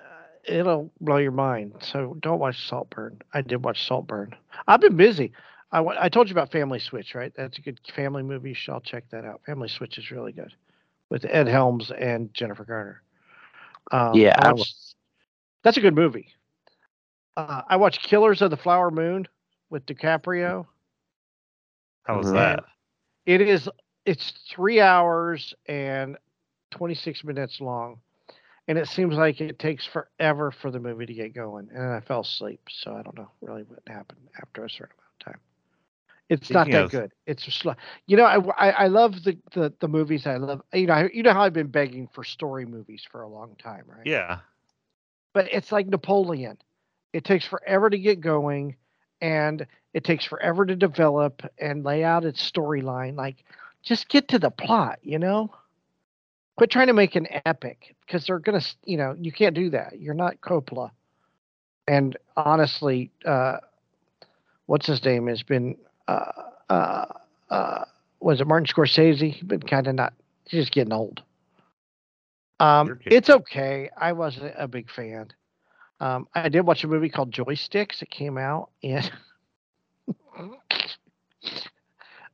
uh, it'll blow your mind. So don't watch Saltburn. I did watch Saltburn. I've been busy. I, I told you about Family Switch, right? That's a good family movie. You should all check that out. Family Switch is really good with Ed Helms and Jennifer Garner. Um, Yeah, watched- that's a good movie. Uh, I watched Killers of the Flower Moon with DiCaprio. How was Mhm. that? It is it's three hours and 26 minutes long and it seems like it takes forever for the movie to get going and i fell asleep so i don't know really what happened after a certain amount of time it's not that of- good it's slow. you know I, I i love the, the the movies i love you know I, you know how i've been begging for story movies for a long time right Yeah, but it's like Napoleon. It takes forever to get going and it takes forever to develop and lay out its storyline. Like, just get to the plot, you know? Quit trying to make an epic because they're going to, you know, you can't do that. You're not Coppola. And honestly, uh, what's his name has been, uh, uh, uh, was it Martin Scorsese? He's been kind of not, he's just getting old. Um, it's okay. I wasn't a big fan. Um, I did watch a movie called Joysticks. It came out in.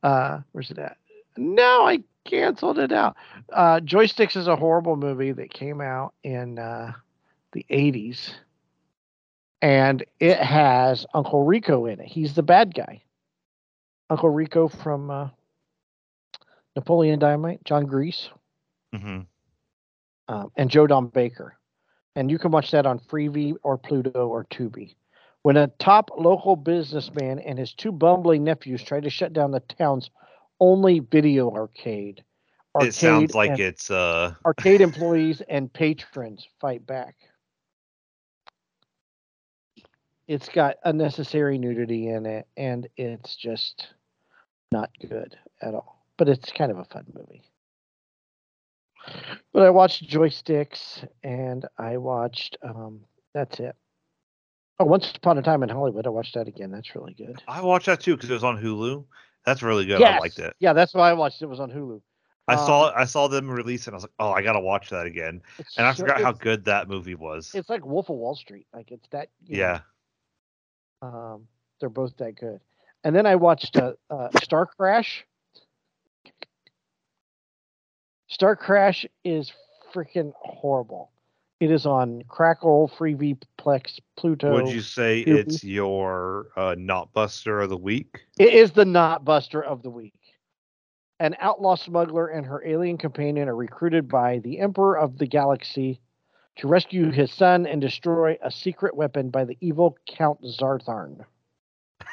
uh, where's it at? No, I canceled it out. Uh, Joysticks is a horrible movie that came out in uh, the 80s. And it has Uncle Rico in it. He's the bad guy. Uncle Rico from uh, Napoleon Dynamite, Jon Gries hmm um, and Joe Don Baker. And you can watch that on Freevee or Pluto or Tubi. When a top local businessman and his two bumbling nephews try to shut down the town's only video arcade, it sounds like and- it's uh arcade employees and patrons fight back. It's got unnecessary nudity in it, and it's just not good at all. But it's kind of a fun movie. But I watched Joysticks, and I watched. Um, that's it. Oh, Once Upon a Time in Hollywood. I watched that again. That's really good. I watched that too because it was on Hulu. That's really good. I liked it. Yeah, that's why I watched it. It was on Hulu. I Um, saw I saw them release it. and I was like, oh, I gotta watch that again. And I forgot how good that movie was. It's like Wolf of Wall Street. Like it's that. you know, Yeah. Um, they're both that good. And then I watched uh, uh, Star Crash. Star Crash is freaking horrible. It is on Crackle, Freevee, Plex, Pluto. Would you say Tubi. it's your uh, not buster of the week? It is the not buster of the week. An outlaw smuggler and her alien companion are recruited by the Emperor of the Galaxy to rescue his son and destroy a secret weapon by the evil Count Zarth Arn.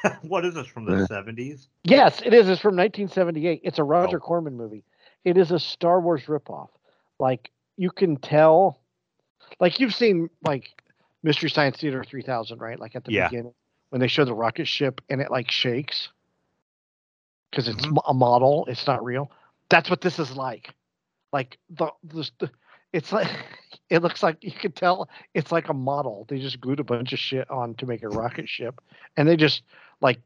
what is this from the seventies? Yes, it is. It's from 1978. It's a Roger Oh. Corman movie. It is a Star Wars ripoff. Like you can tell, like you've seen like Mystery Science Theater 3000, right? Like at the Yeah. beginning when they show the rocket ship and it like shakes because it's Mhm. a model. It's not real. That's what this is like. Like the, the, the it's like it looks like you can tell it's like a model. They just glued a bunch of shit on to make a rocket ship, and they just like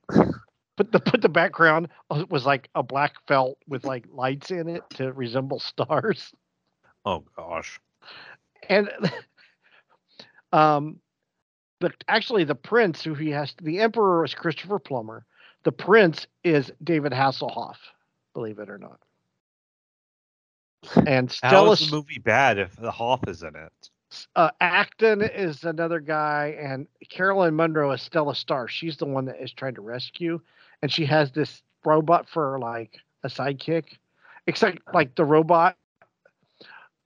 put the put the background uh, was like a black felt with like lights in it to resemble stars. Oh gosh. And um, the actually the prince who he has the emperor is Christopher Plummer. The prince is David Hasselhoff, believe it or not. And How Stella is the movie bad if the Hoff is in it? uh, Acton is another guy, and Caroline Munro is Stella Star. She's the one that is trying to rescue, and she has this robot for like a sidekick. Except like the robot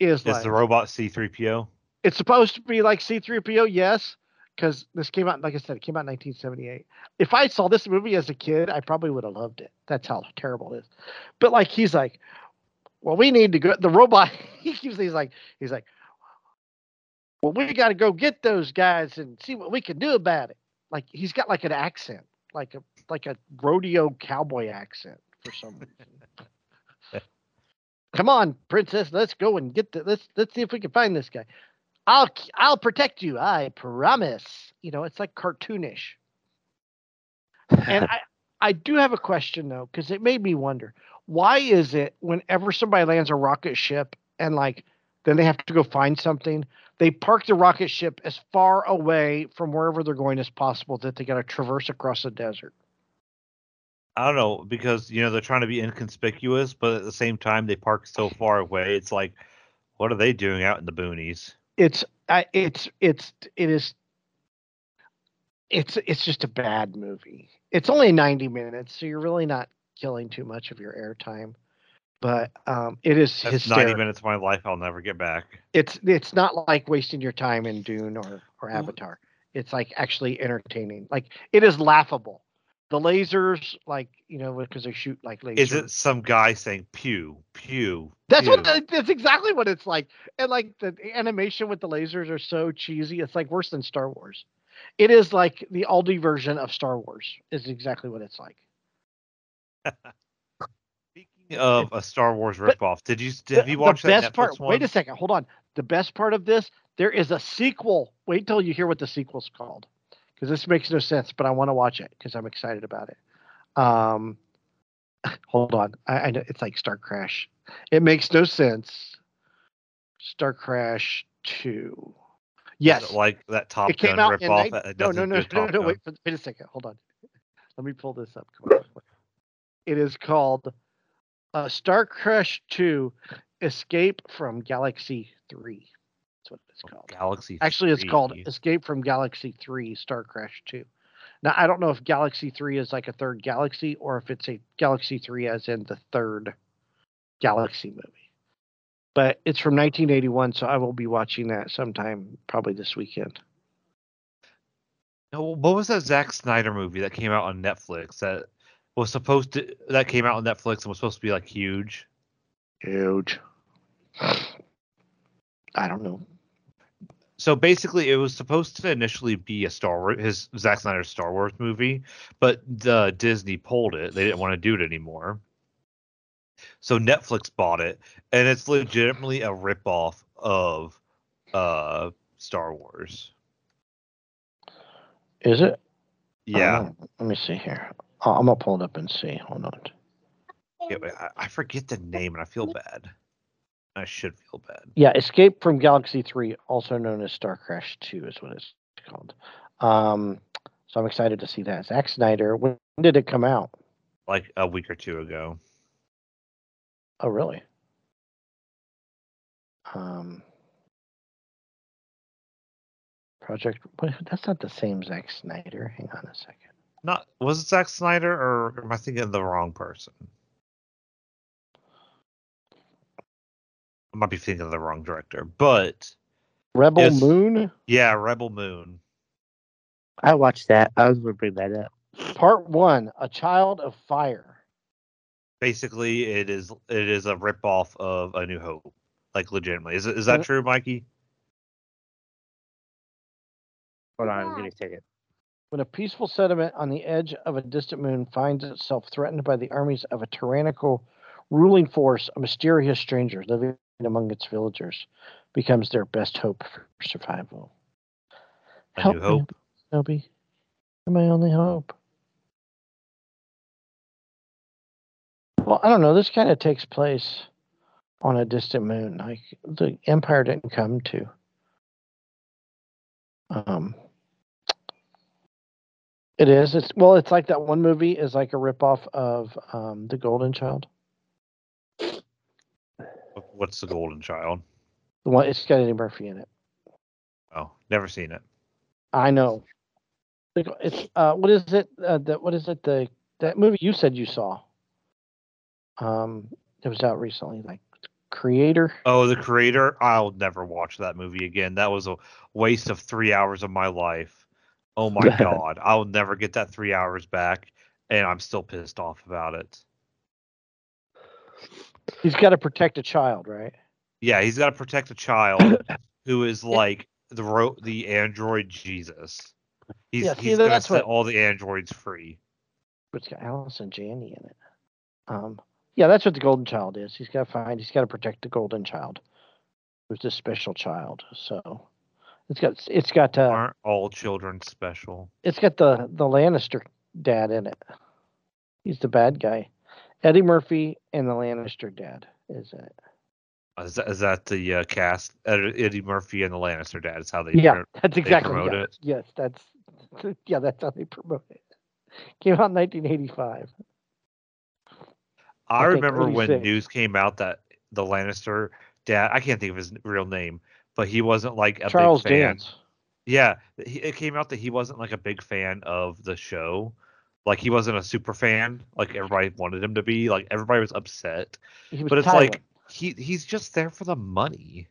is Is like the robot C three PO? it's supposed to be like C3PO, yes, because this came out, like I said, it came out in 1978. If I saw this movie as a kid, I probably would have loved it. That's how terrible it is. But like, he's like, well, we need to go. The robot, he keeps, he's like, he's like, well, we got to go get those guys and see what we can do about it. Like, he's got like an accent, like a like a rodeo cowboy accent for some reason. Come on, princess, let's go and get the let's let's see if we can find this guy. I'll I'll protect you. I promise. You know, it's like cartoonish. And I I do have a question though, because it made me wonder why is it whenever somebody lands a rocket ship and like then they have to go find something, they park the rocket ship as far away from wherever they're going as possible that they got to traverse across the desert. I don't know because you know they're trying to be inconspicuous, but at the same time they park so far away. It's like, what are they doing out in the boonies? It's it's it's it is it's it's just a bad movie. It's only 90 minutes, so you're really not killing too much of your airtime. But um, it is That's hysterical. ninety minutes of my life I'll never get back. It's it's not like wasting your time in Dune or or Well- Avatar. It's like actually entertaining. Like it is laughable. The lasers, like you know, because they shoot like lasers. Is it some guy saying pew pew? That's what pew? the, that's exactly what it's like. And like the animation with the lasers are so cheesy. It's like worse than Star Wars. It is like the Aldi version of Star Wars. Is exactly what it's like. Speaking of a Star Wars ripoff, did you have you watched the that best part? one? Wait a second. Hold on. The best part of this, there is a sequel. Wait till you hear what the sequel's called, because this makes no sense. But I want to watch it because I'm excited about it. Um, hold on. I, I know it's like Star Crash. It makes no sense. Star Crash Two. Yes, like that Top it came Gun out in ripoff nine- that that no, no, no, no, no. Wait, wait a second. Hold on. Let me pull this up. Come on. It is called uh, Star Crash Two: Escape from Galaxy Three. That's what it's called. Galaxy. Actually, it's called Escape from Galaxy Three: Star Crash Two. Now, I don't know if Galaxy Three is like a third galaxy or if it's a Galaxy Three as in the third Galaxy movie. But it's from 1981, so I will be watching that sometime, probably this weekend. No, what was that Zack Snyder movie that came out on Netflix that was supposed to that came out on Netflix and was supposed to be like huge? Huge. I don't know. So basically, it was supposed to initially be a Star Wars, his Zack Snyder's Star Wars movie, but the Disney pulled it. They didn't want to do it anymore. So Netflix bought it, and it's legitimately a ripoff of uh Star Wars. Is it? Yeah, Oh, let me see here. Oh, I'm gonna pull it up and see. Hold on. Yeah, I, I forget the name, and I feel bad. I should feel bad. Yeah, Escape from Galaxy 3, also known as Star Crash 2, is what it's called. Um, so I'm excited to see that. Zack Snyder. When did it come out? Like a week or two ago. Oh, really? Um, Project. That's not the same Zack Snyder. Hang on a second. Not was it Zack Snyder or am I thinking of the wrong person? I might be thinking of the wrong director, but Rebel Yes. Moon, yeah, Rebel Moon. I watched that. I was gonna bring that up. Part One: A Child of Fire. Basically, it is it is a ripoff of A New Hope. Like legitimately, is it, is that Mhm. true, Mikey? Hold on, give me a second. When a peaceful settlement on the edge of a distant moon finds itself threatened by the armies of a tyrannical ruling force, a mysterious stranger living among its villagers becomes their best hope for survival. A Help New me, Hope. Obi. You're my only hope. Well, I don't know. This kind of takes place on a distant moon. Like the Empire didn't come to. Um, it is. It's well. It's like that one movie is like a ripoff of um, the Golden Child. What's the Golden Child? The one. It's got Eddie Murphy in it. Oh, never seen it. I know. It's uh, what is it? Uh, that what is it? The that movie you said you saw. Um, it was out recently. Like Creator. Oh, the creator. I'll never watch that movie again. That was a waste of three hours of my life. Oh my god, I'll never get that three hours back, and I'm still pissed off about it. He's got to protect a child, right? Yeah, he's got to protect a child who is like the ro- the android Jesus. He's Yeah, see, he's gonna set what- all the androids free. But it's got Allison Janney in it. Um, yeah, that's what the Golden Child is. He's got to find. He's got to protect the Golden Child, who's a special child. So it's got it's got uh, Aren't all children special? it's got the the Lannister dad in it. He's the bad guy. Eddie Murphy and the Lannister dad is it. Is that, is that the uh, cast? Eddie Murphy and the Lannister dad. Is how they. Yeah, that's exactly promote yeah. it? Yes, that's yeah, that's how they promote it. Came out in 1985. I I remember when 86. news came out that the Lannister dad. I can't think of his real name, but he wasn't like a Charles big fan. Dance. Yeah, he, it came out that he wasn't like a big fan of the show. Like he wasn't a super fan, like everybody wanted him to be. Like everybody was upset. He was But it's Tywin. like he he's just there for the money.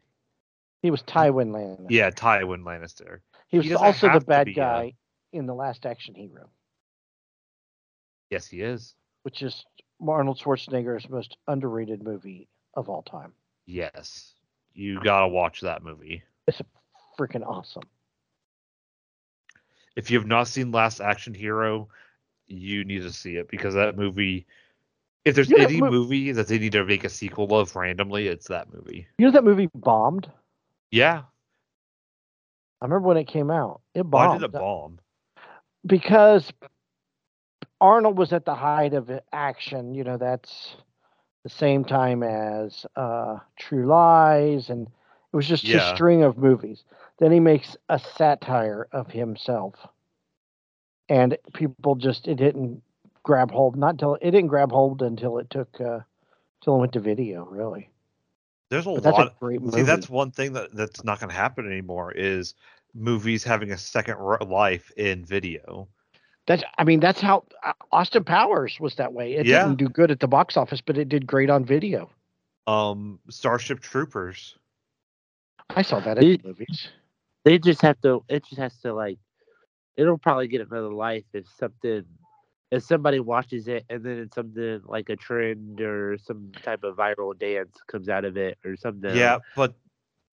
he was Tywin Lannister. Yeah, Tywin Lannister. he was he also the bad guy in the Last Action Hero, Yes, he is. which is Arnold Schwarzenegger's most underrated movie of all time. Yes, you gotta watch that movie. It's freaking awesome. If you have not seen Last Action Hero, you need to see it because that movie. If there's You know any mo- movie that they need to make a sequel of randomly, it's that movie. You know that movie bombed? Yeah, I remember when it came out. It bombed. why did it bomb? because Arnold was at the height of action. You know, that's the same time as uh, True Lies, and it was just Yeah. a string of movies. Then he makes a satire of himself, and people just it didn't grab hold. Not till it didn't grab hold until it took uh, till it went to video. Really, There's a but that's lot. a great movie. See, that's one thing that that's not going to happen anymore is movies having a second life in video. That's I mean that's how uh, Austin Powers was that way. It Yeah. didn't do good at the box office, but it did great on video. Um, Starship Troopers. I saw that in It- the movies. They just have to. It just has to like. It'll probably get another life if something, if somebody watches it and then it's something like a trend or some type of viral dance comes out of it or something. Yeah, but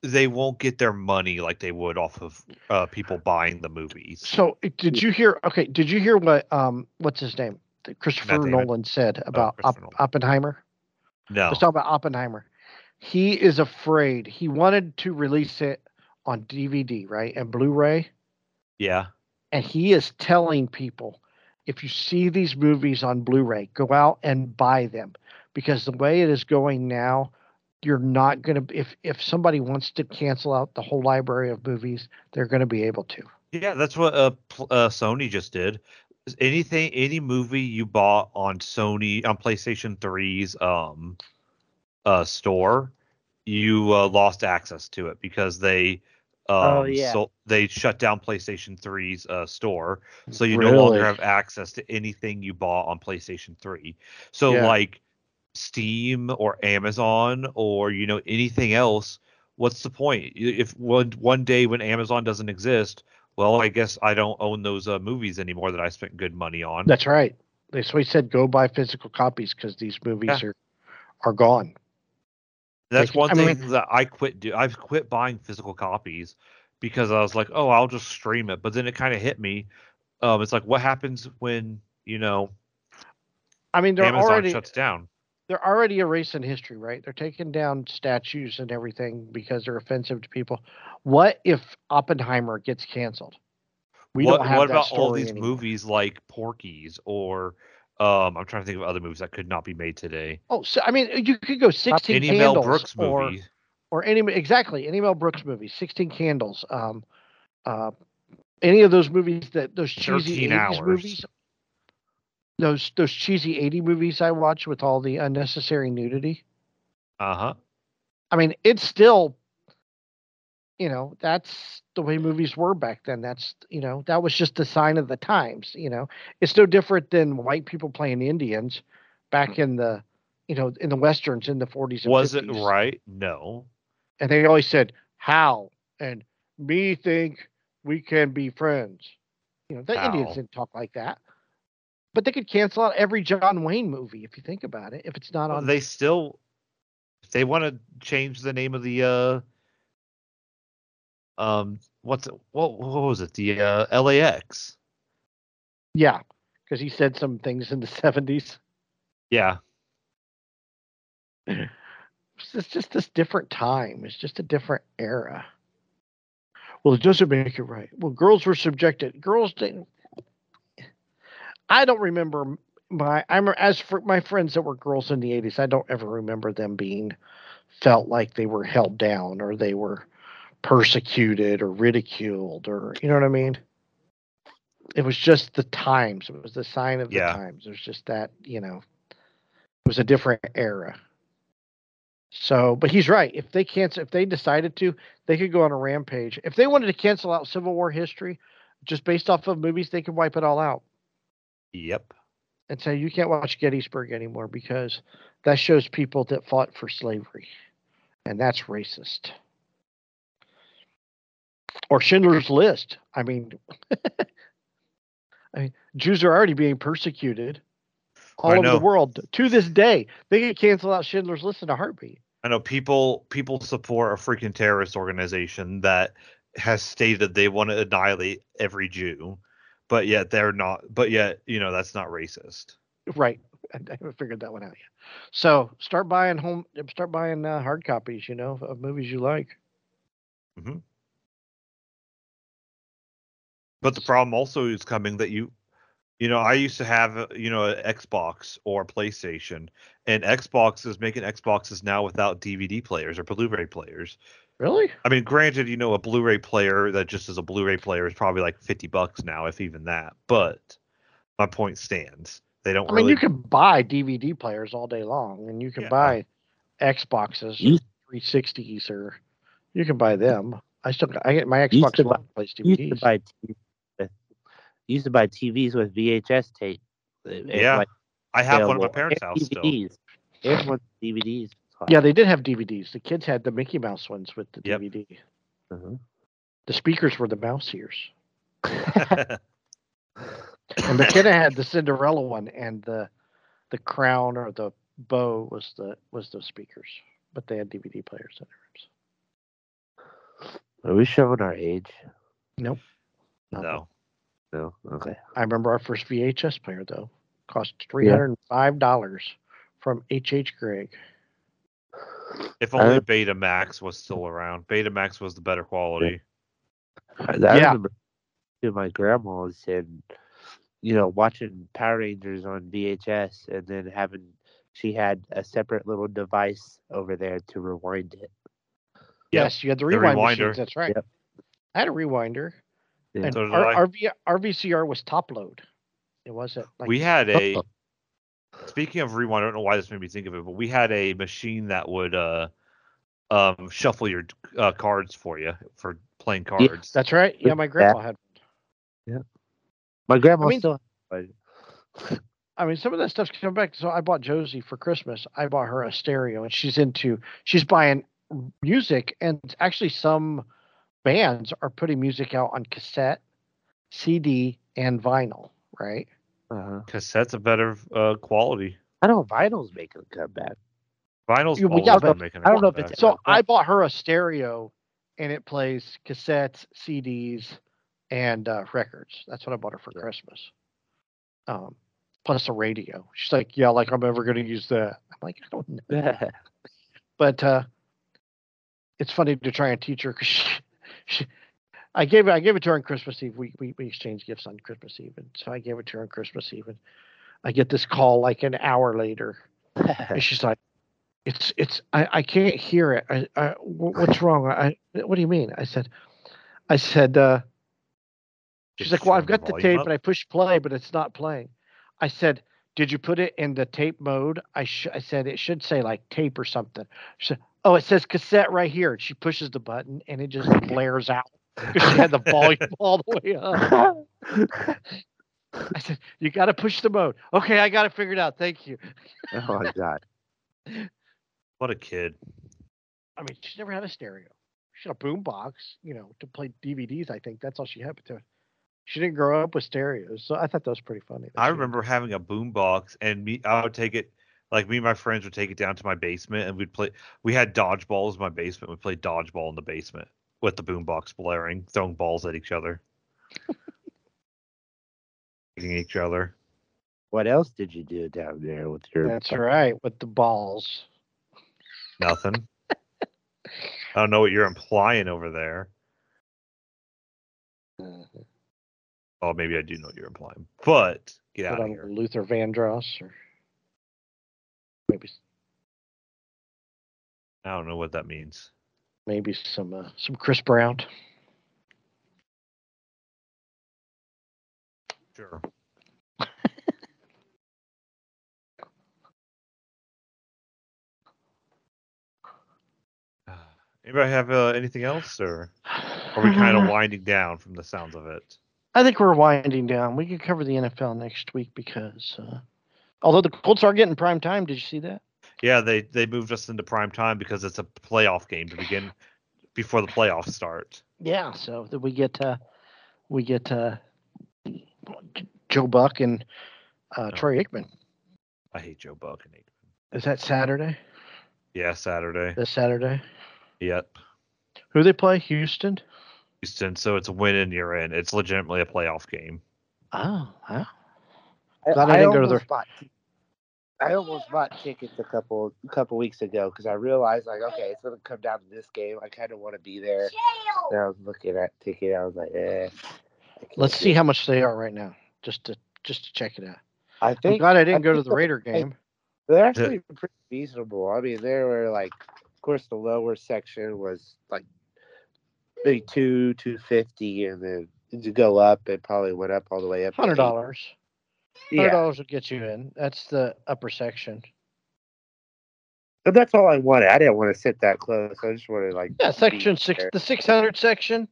they won't get their money like they would off of uh, people buying the movies. So did you hear? Okay, did you hear what um what's his name? Christopher Nolan said about Op- Christopher Nolan. Oppenheimer. No. Let's talk about Oppenheimer. He is afraid. He wanted to release it on DVD, right, and Blu-ray, Yeah. And he is telling people if you see these movies on Blu-ray, go out and buy them because the way it is going now, you're not going to if if somebody wants to cancel out the whole library of movies, they're going to be able to. Yeah, that's what uh, uh Sony just did. Anything, any movie you bought on Sony on PlayStation 3's um uh store, you uh, lost access to it because they um, Oh, yeah. so they shut down PlayStation 3's uh, store, so you no longer have access to anything you bought on PlayStation 3. So Yeah. like Steam or Amazon or you know anything else, what's the point? If one one day when Amazon doesn't exist, well, I guess I don't own those uh, movies anymore that I spent good money on. That's right. They so he said go buy physical copies because these movies are are gone. That's Like, one I thing mean- that I quit do. I've quit buying physical copies because I was like, oh, I'll just stream it. But then it kind of hit me. Um, it's like, what happens when you know I mean, they're Amazon already shuts down? they're already erasing history, right? They're taking down statues and everything because they're offensive to people. What if Oppenheimer gets canceled? We what don't have what that about all these anymore. movies like Porky's or um, I'm trying to think of other movies that could not be made today. Oh, so I mean, you could go sixteen Any Mel candles Brooks or movie. or any exactly any Mel Brooks movie, Sixteen Candles, um, uh, any of those movies that those cheesy 13 80s hours. movies, those those cheesy eighty movies I watch with all the unnecessary nudity. Uh huh. I mean, it's still, you know, that's the way movies were back then. That's you know that was just a sign of the times. You know, it's no different than white people playing Indians back in the, you know, in the westerns in the forties. Was it right? No. and they always said how and me think we can be friends you know the indians didn't talk like that but they could cancel out every john wayne movie if you think about it if it's not Well, on they still, they want to change the name of the uh, um, what's it? What, what was it? The uh, LAX. yeah because he said some things in the 70s Yeah. it's just, just this different time it's just a different era well it doesn't make it right well girls were subjected girls didn't i don't remember my i'm as for my friends that were girls in the 80s i don't ever remember them being felt like they were held down or they were persecuted or ridiculed or you know what i mean it was just the times it was the sign of the times it was just that you know it was a different era so, but he's right. If they cancel, if they decided to, they could go on a rampage. If they wanted to cancel out Civil War history, just based off of movies, they could wipe it all out Yep. and say you can't watch Gettysburg anymore because that shows people that fought for slavery, and that's racist. Or Schindler's List. I mean, I mean, Jews are already being persecuted all I over the world to this day. They could cancel out Schindler's List in a heartbeat. I know people people support a freaking terrorist organization that has stated they want to annihilate every Jew, but yet they're not. But yet, you know, that's not racist. Right. I, haven't figured that one out yet. So start buying home, start buying uh, hard copies, you know, of movies you like. But the problem also is coming that you, you know, I used to have, uh, you know, an Xbox or PlayStation, and Xbox is making Xboxes now without DVD players or Blu-ray players. Really? I mean, granted, you know, a Blu-ray player that just is a Blu-ray player is probably like fifty bucks now, if even that. But my point stands. They don't I mean, really. you can buy DVD players all day long, and you can Yeah. buy Xboxes, You- 360s, or you can buy them. I still, got- I get my Used Xbox to One plays used to buy TV with, used to buy TVs with VHS tape. uh, Yeah, like, I have one at my parents' and house still. DVDs. Everyone's DVDs. Yeah, they did have DVDs. The kids had the Mickey Mouse ones with the Yep. DVD. Uh-huh. The speakers were the mouse ears, and McKenna had the Cinderella one, and the the crown or the bow was the was the speakers. But they had DVD players in their rooms. Are we showing our age? Nope. no. No. Okay. I remember our first VHS player though cost three hundred and five dollars from H. H. Gregg. If only don't- Betamax was still around. Betamax was the better quality. I, I Yeah. remember to my grandma's and you know watching Power Rangers on VHS and then having she had a separate little device over there to rewind it. Yep. Yes, you had the The rewind rewinder. machines. That's right. Yep. I had a rewinder, Yeah. and So our, I. our, v, our VCR was top load. It wasn't like we had a. Speaking of rewind, I don't know why this made me think of it, but we had a machine that would uh um, shuffle your uh, cards for you for playing cards. That's right. Yeah, my grandma had. One. Yeah, my grandma mean- still. I mean, some of that stuff's coming back. So I bought Josie for Christmas. I bought her a stereo, and she's into. She's buying music, and actually, some bands are putting music out on cassette, CD, and vinyl. Right? Uh-huh. Cassette's a better uh, quality. I know vinyl's making a comeback. Vinyl's Yeah, well, always yeah, been but making a I don't know if it's- So I bought her a stereo, and it plays cassettes, CDs, and uh, records. That's what I bought her for Yeah. Christmas. Um, plus a radio. She's like, "Yeah, like I'm ever going to use that." I'm like, "I don't know," but uh, it's funny to try and teach her because she, I gave it. I gave it to her on Christmas Eve. We, we we exchanged gifts on Christmas Eve, and so I gave it to her on Christmas Eve, and I get this call like an hour later and she's like, "It's it's I, I can't hear it. I, I what's wrong? I what do you mean?" I said, "I said." uh She's Just like, "Well, I've got the volume tape up. and I pushed play, but it's not playing." I said, "Did you put it in the tape mode?" I sh- I said it should say like tape or something. She said, "Oh, it says cassette right here." She pushes the button and it just blares out because she had the volume all the way up. I said, "You got to push the mode." Okay, I got it figured out. Thank you. oh my god. What a kid. I mean, she's never had a stereo. She had a boom box, you know, to play DVDs. I think that's all she had. But to, she didn't grow up with stereos, so I thought that was pretty funny. I she- remember having a boom box and me I would take it like me and my friends would take it down to my basement and we'd play we had dodgeballs in my basement. We played dodgeball in the basement with the boom box blaring, throwing balls at each other. Hitting each other. What else did you do down there with your? That's right, with the balls. Nothing. I don't know what you're implying over there. Mm-hmm. Oh, maybe I do know what you're implying. But get Put out of on here. Luther Vandross or maybe I don't know what that means. maybe some uh, some Chris Brown. Sure. Anybody have uh, anything else, or are we kind of winding down from the sounds of it? I think we're winding down. We could cover the NFL next week because uh, although the Colts are getting prime time, did you see that? Yeah, they they moved us into prime time because it's a playoff game to begin before the playoffs start. Yeah, so that we get uh, we get uh, Joe Buck and uh, Oh. Troy Aikman. I hate Joe Buck and Aikman. Is that Saturday? Yeah, Saturday. This Saturday? Yep. Who they play? Houston. Houston. So it's a win and you're in. It's legitimately a playoff game. Oh, wow. I, Glad I didn't go to almost the- bought, I almost bought tickets a couple a couple weeks ago because I realized like okay, it's gonna come down to this game. I kind of want to be there. And I was looking at ticket. I was like, eh. Let's see it. how much they are right now, just to just to check it out. I I'm think glad I didn't I go to the the- Raider game. they're actually pretty reasonable. I mean, they were like, of course, the lower section was like maybe two two fifty, and then to go up, it probably went up all the way up. to Hundred eight. dollars. Yeah, dollars will get you in. That's the upper section. but that's all I wanted. I didn't want to sit that close. I just wanted like Yeah, section six, there. the six hundred section.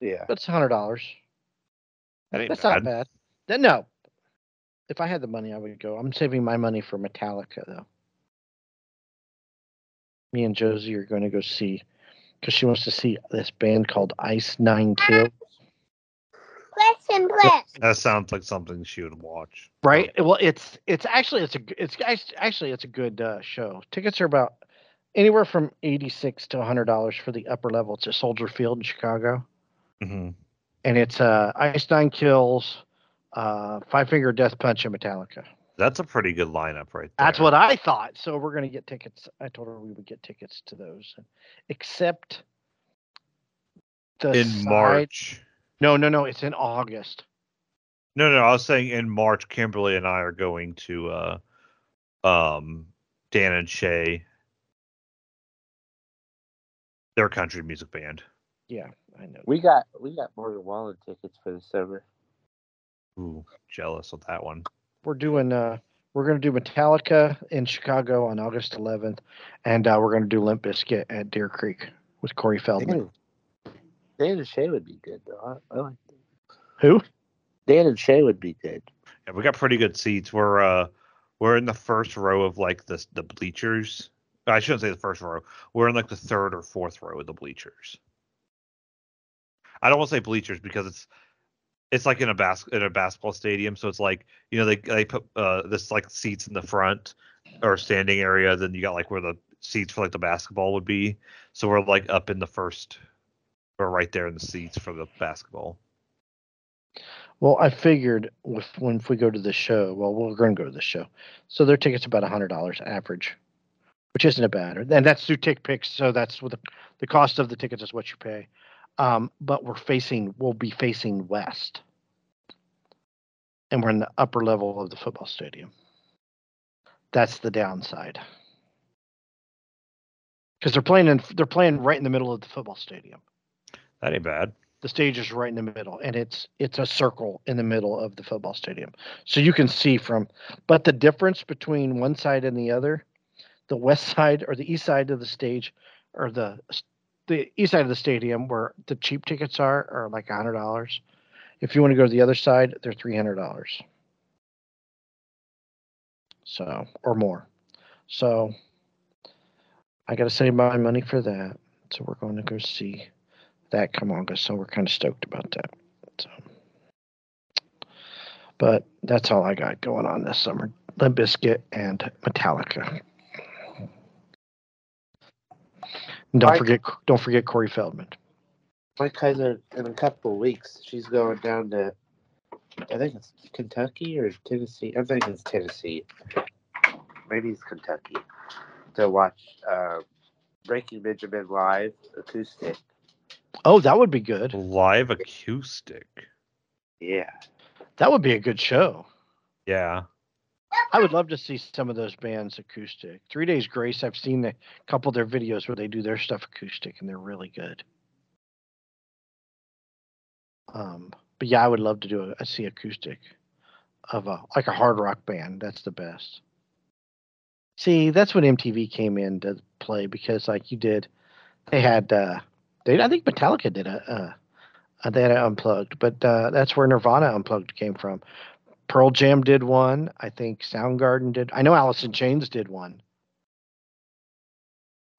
Yeah. That's hundred dollars. That That's bad. not bad. Then no. If I had the money, I would go. I'm saving my money for Metallica though. Me and Josie are going to go see because she wants to see this band called Ice Nine Kills. Question, please. That sounds like something she would watch. Right. Well, it's it's actually it's a g- it's actually it's a good uh, show. Tickets are about anywhere from eighty six to hundred dollars for the upper level. It's at Soldier Field in Chicago, hmm and it's uh, Ice Nine Kills, uh, Five Finger Death Punch, and Metallica. That's a pretty good lineup right there. That's what I thought. So we're gonna get tickets. I told her we would get tickets to those, except the in side- March. No, no, no. It's in August. No, no, I was saying in March, Kimberly and I are going to uh um Dan and Shay. Their country music band. Yeah, I know. We got we got Morgan Wallen tickets for the summer. Ooh, jealous of that one. We're doing uh we're going to do Metallica in Chicago on August 11th, and uh, we're going to do Limp Bizkit at Deer Creek with Corey Feldman. Dan, Dan and Shay would be good though. I, I like that. Who? Dan and Shay would be good. Yeah, we got pretty good seats. We're uh we're in the first row of like the the bleachers. I shouldn't say the first row. We're in like the third or fourth row of the bleachers. I don't want to say bleachers because it's it's like in a bas- in a basketball stadium, so it's like you know they they put uh this like seats in the front or standing area, then you got like where the seats for like the basketball would be. So we're like up in the first, or right there in the seats for the basketball. Well, I figured if when if we go to the show, well, we're going to go to the show, so their tickets about hundred dollars average, which isn't a bad, and that's through Tick Picks, so that's what the the cost of the tickets is what you pay. Um, but we're facing, we'll be facing west, and we're in the upper level of the football stadium. That's the downside, because they're playing in they're playing right in the middle of the football stadium That ain't bad. the stage is right in the middle and it's it's a circle in the middle of the football stadium. So you can see from but the difference between one side and the other the west side or the east side of the stage or the the east side of the stadium where the cheap tickets are are like a hundred dollars. If you want to go to the other side they're three hundred dollars. So or more. So i gotta save my money for that. So we're going to go see that come August, so we're kind of stoked about that. So, but that's all I got going on this summer: Limp Bizkit and Metallica. And don't Mike- forget, don't forget Corey Feldman. My cousin in a couple of weeks, she's going down to I think it's Kentucky or Tennessee. I think it's Tennessee. Maybe it's Kentucky to watch uh, Breaking Benjamin live acoustic. Oh, that would be good. Live acoustic. Yeah, That would be a good show. Yeah. I would love to see some of those bands acoustic. Three Days Grace, I've seen a couple of their videos where they do their stuff acoustic, and they're really good. Um, but yeah, I would love to do a, a see acoustic of a like a hard rock band. That's the best. See, that's when MTV came in to play because, like you did, they had uh, they I think Metallica did a, uh uh, they had it unplugged, but uh, that's where Nirvana unplugged came from. Pearl Jam did one. I think Soundgarden did. I know Alice in Chains did one.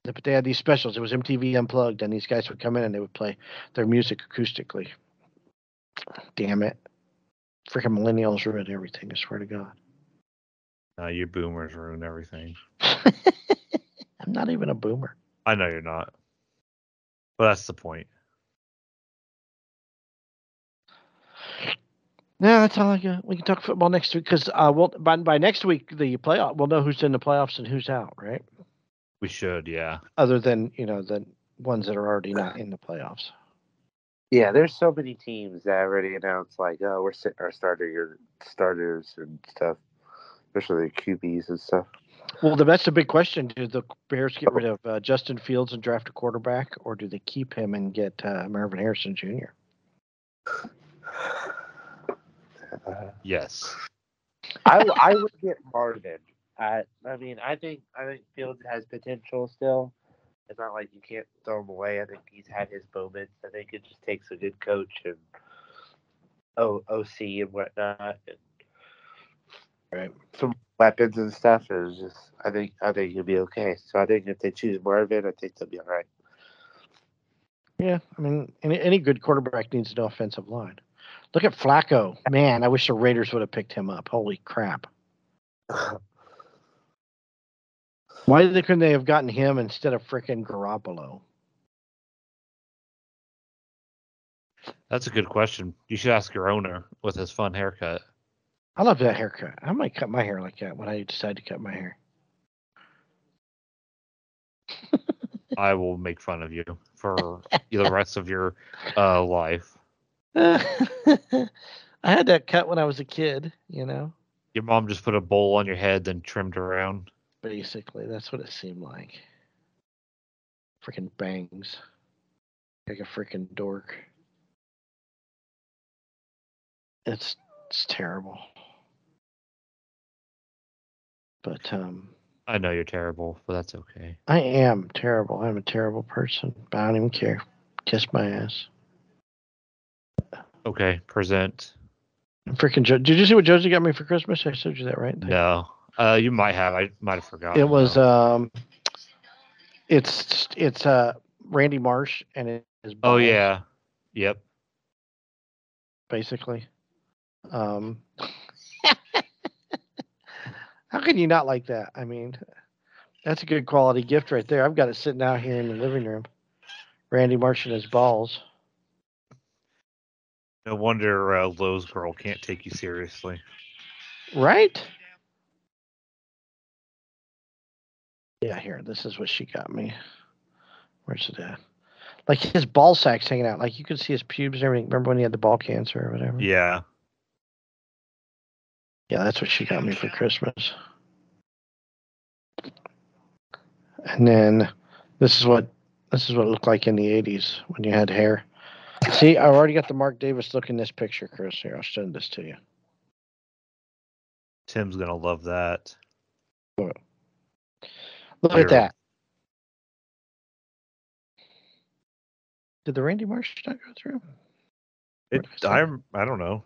But they had these specials. It was MTV Unplugged, and these guys would come in and they would play their music acoustically. Damn it. Freaking millennials ruined everything, I swear to God. Uh, you boomers ruin everything. I'm not even a boomer. I know you're not. But that's the point. No, that's all I got. We can talk football next week because uh, we'll, by, by next week, the playoff, we'll know who's in the playoffs and who's out, right? We should, yeah. Other than, you know, the ones that are already not in the playoffs. yeah. There's so many teams that already announced like, oh, we're sitting our starter your starters and stuff, especially the QBs and stuff. Well, that's the big question. Do the Bears get rid of uh, Justin Fields and draft a quarterback, or do they keep him and get uh, Marvin Harrison Jr.? Uh, Yes. I would get Marvin. I I mean I think I think Fields has potential still. It's not like you can't throw him away. I think he's had his moments. I think it just takes a good coach and O OC and whatnot and Right. some weapons and stuff. It was just I think I think he'll be okay. So I think if they choose Marvin, I think they'll be all right. Yeah, I mean, any, any good quarterback needs an offensive line. Look at Flacco. Man, I wish the Raiders would have picked him up. Holy crap! Why they couldn't they have gotten him instead of freaking Garoppolo? That's a good question. You should ask your owner with his fun haircut. I love that haircut. I might cut my hair like that when I decide to cut my hair. I will make fun of you for the rest of your uh, life. I had that cut when I was a kid, you know. Your mom just put a bowl on your head, then trimmed around. Basically, that's what it seemed like. Freaking bangs. Like a freaking dork. It's it's terrible. But um, I know you're terrible, but that's okay. I am terrible. I'm a terrible person, but I don't even care. Kiss my ass. Okay, present. Freaking Jo- Did you see what Josie got me for Christmas? I told you that, right? No, uh, you might have. I might have forgotten. It was though. um, it's it's uh Randy Marsh and it is. oh yeah, yep. basically. Um, how can you not like that? I mean, that's a good quality gift right there. I've got it sitting out here in the living room. Randy Marsh and his balls. No wonder uh, Lowe's girl can't take you seriously. Right? Yeah, here. This is what she got me. Where's it at? Like his ball sack's hanging out. Like you could see his pubes and everything. Remember when he had the ball cancer or whatever? Yeah. Yeah, that's what she got me for Christmas. And then this is what this is what it looked like in the '80s when you had hair. See, I already got the Mark Davis look in this picture, Chris. Here, I'll send this to you. Tim's gonna love that. Look Here. at that. Did the Randy Marsh not go through? It, I? I'm. I don't know.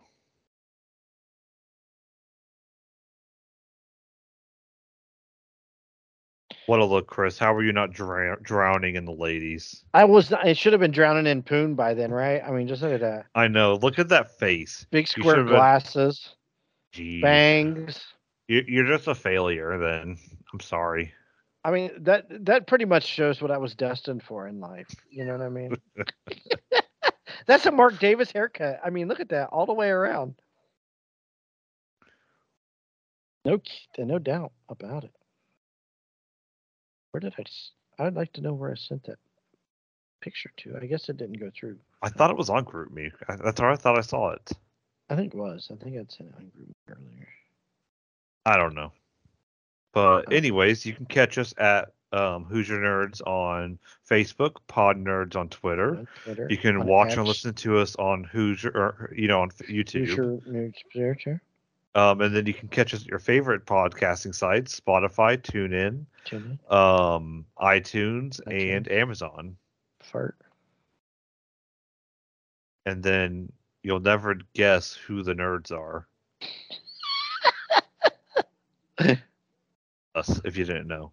What a look, Chris. How were you not drow- drowning in the ladies? I was. Not, it should have been drowning in poon by then, right? I mean, just look at that. I know. Look at that face. Big square been- glasses, Jeez. bangs. You- You're just a failure. Then I'm sorry. I mean, that that pretty much shows what I was destined for in life. You know what I mean? That's a Mark Davis haircut. I mean, look at that all the way around. No, no doubt about it. Where did I? s- I'd like to know where I sent that picture to. I guess it didn't go through. I thought it was on GroupMe. That's where I thought I saw it. I think it was. I think I'd sent it on group earlier. I don't know. But Okay. anyways, you can catch us at um, Hoosier Nerds on Facebook, Pod Nerds on Twitter. On Twitter, You can on watch and listen to us on Hoosier, or, you know, on YouTube. Hoosier News Literature. Um, and then you can catch us at your favorite podcasting sites: Spotify, TuneIn, Tune um, iTunes, iTunes. and Amazon. Fart. And then you'll never guess who the nerds are. us, if you didn't know.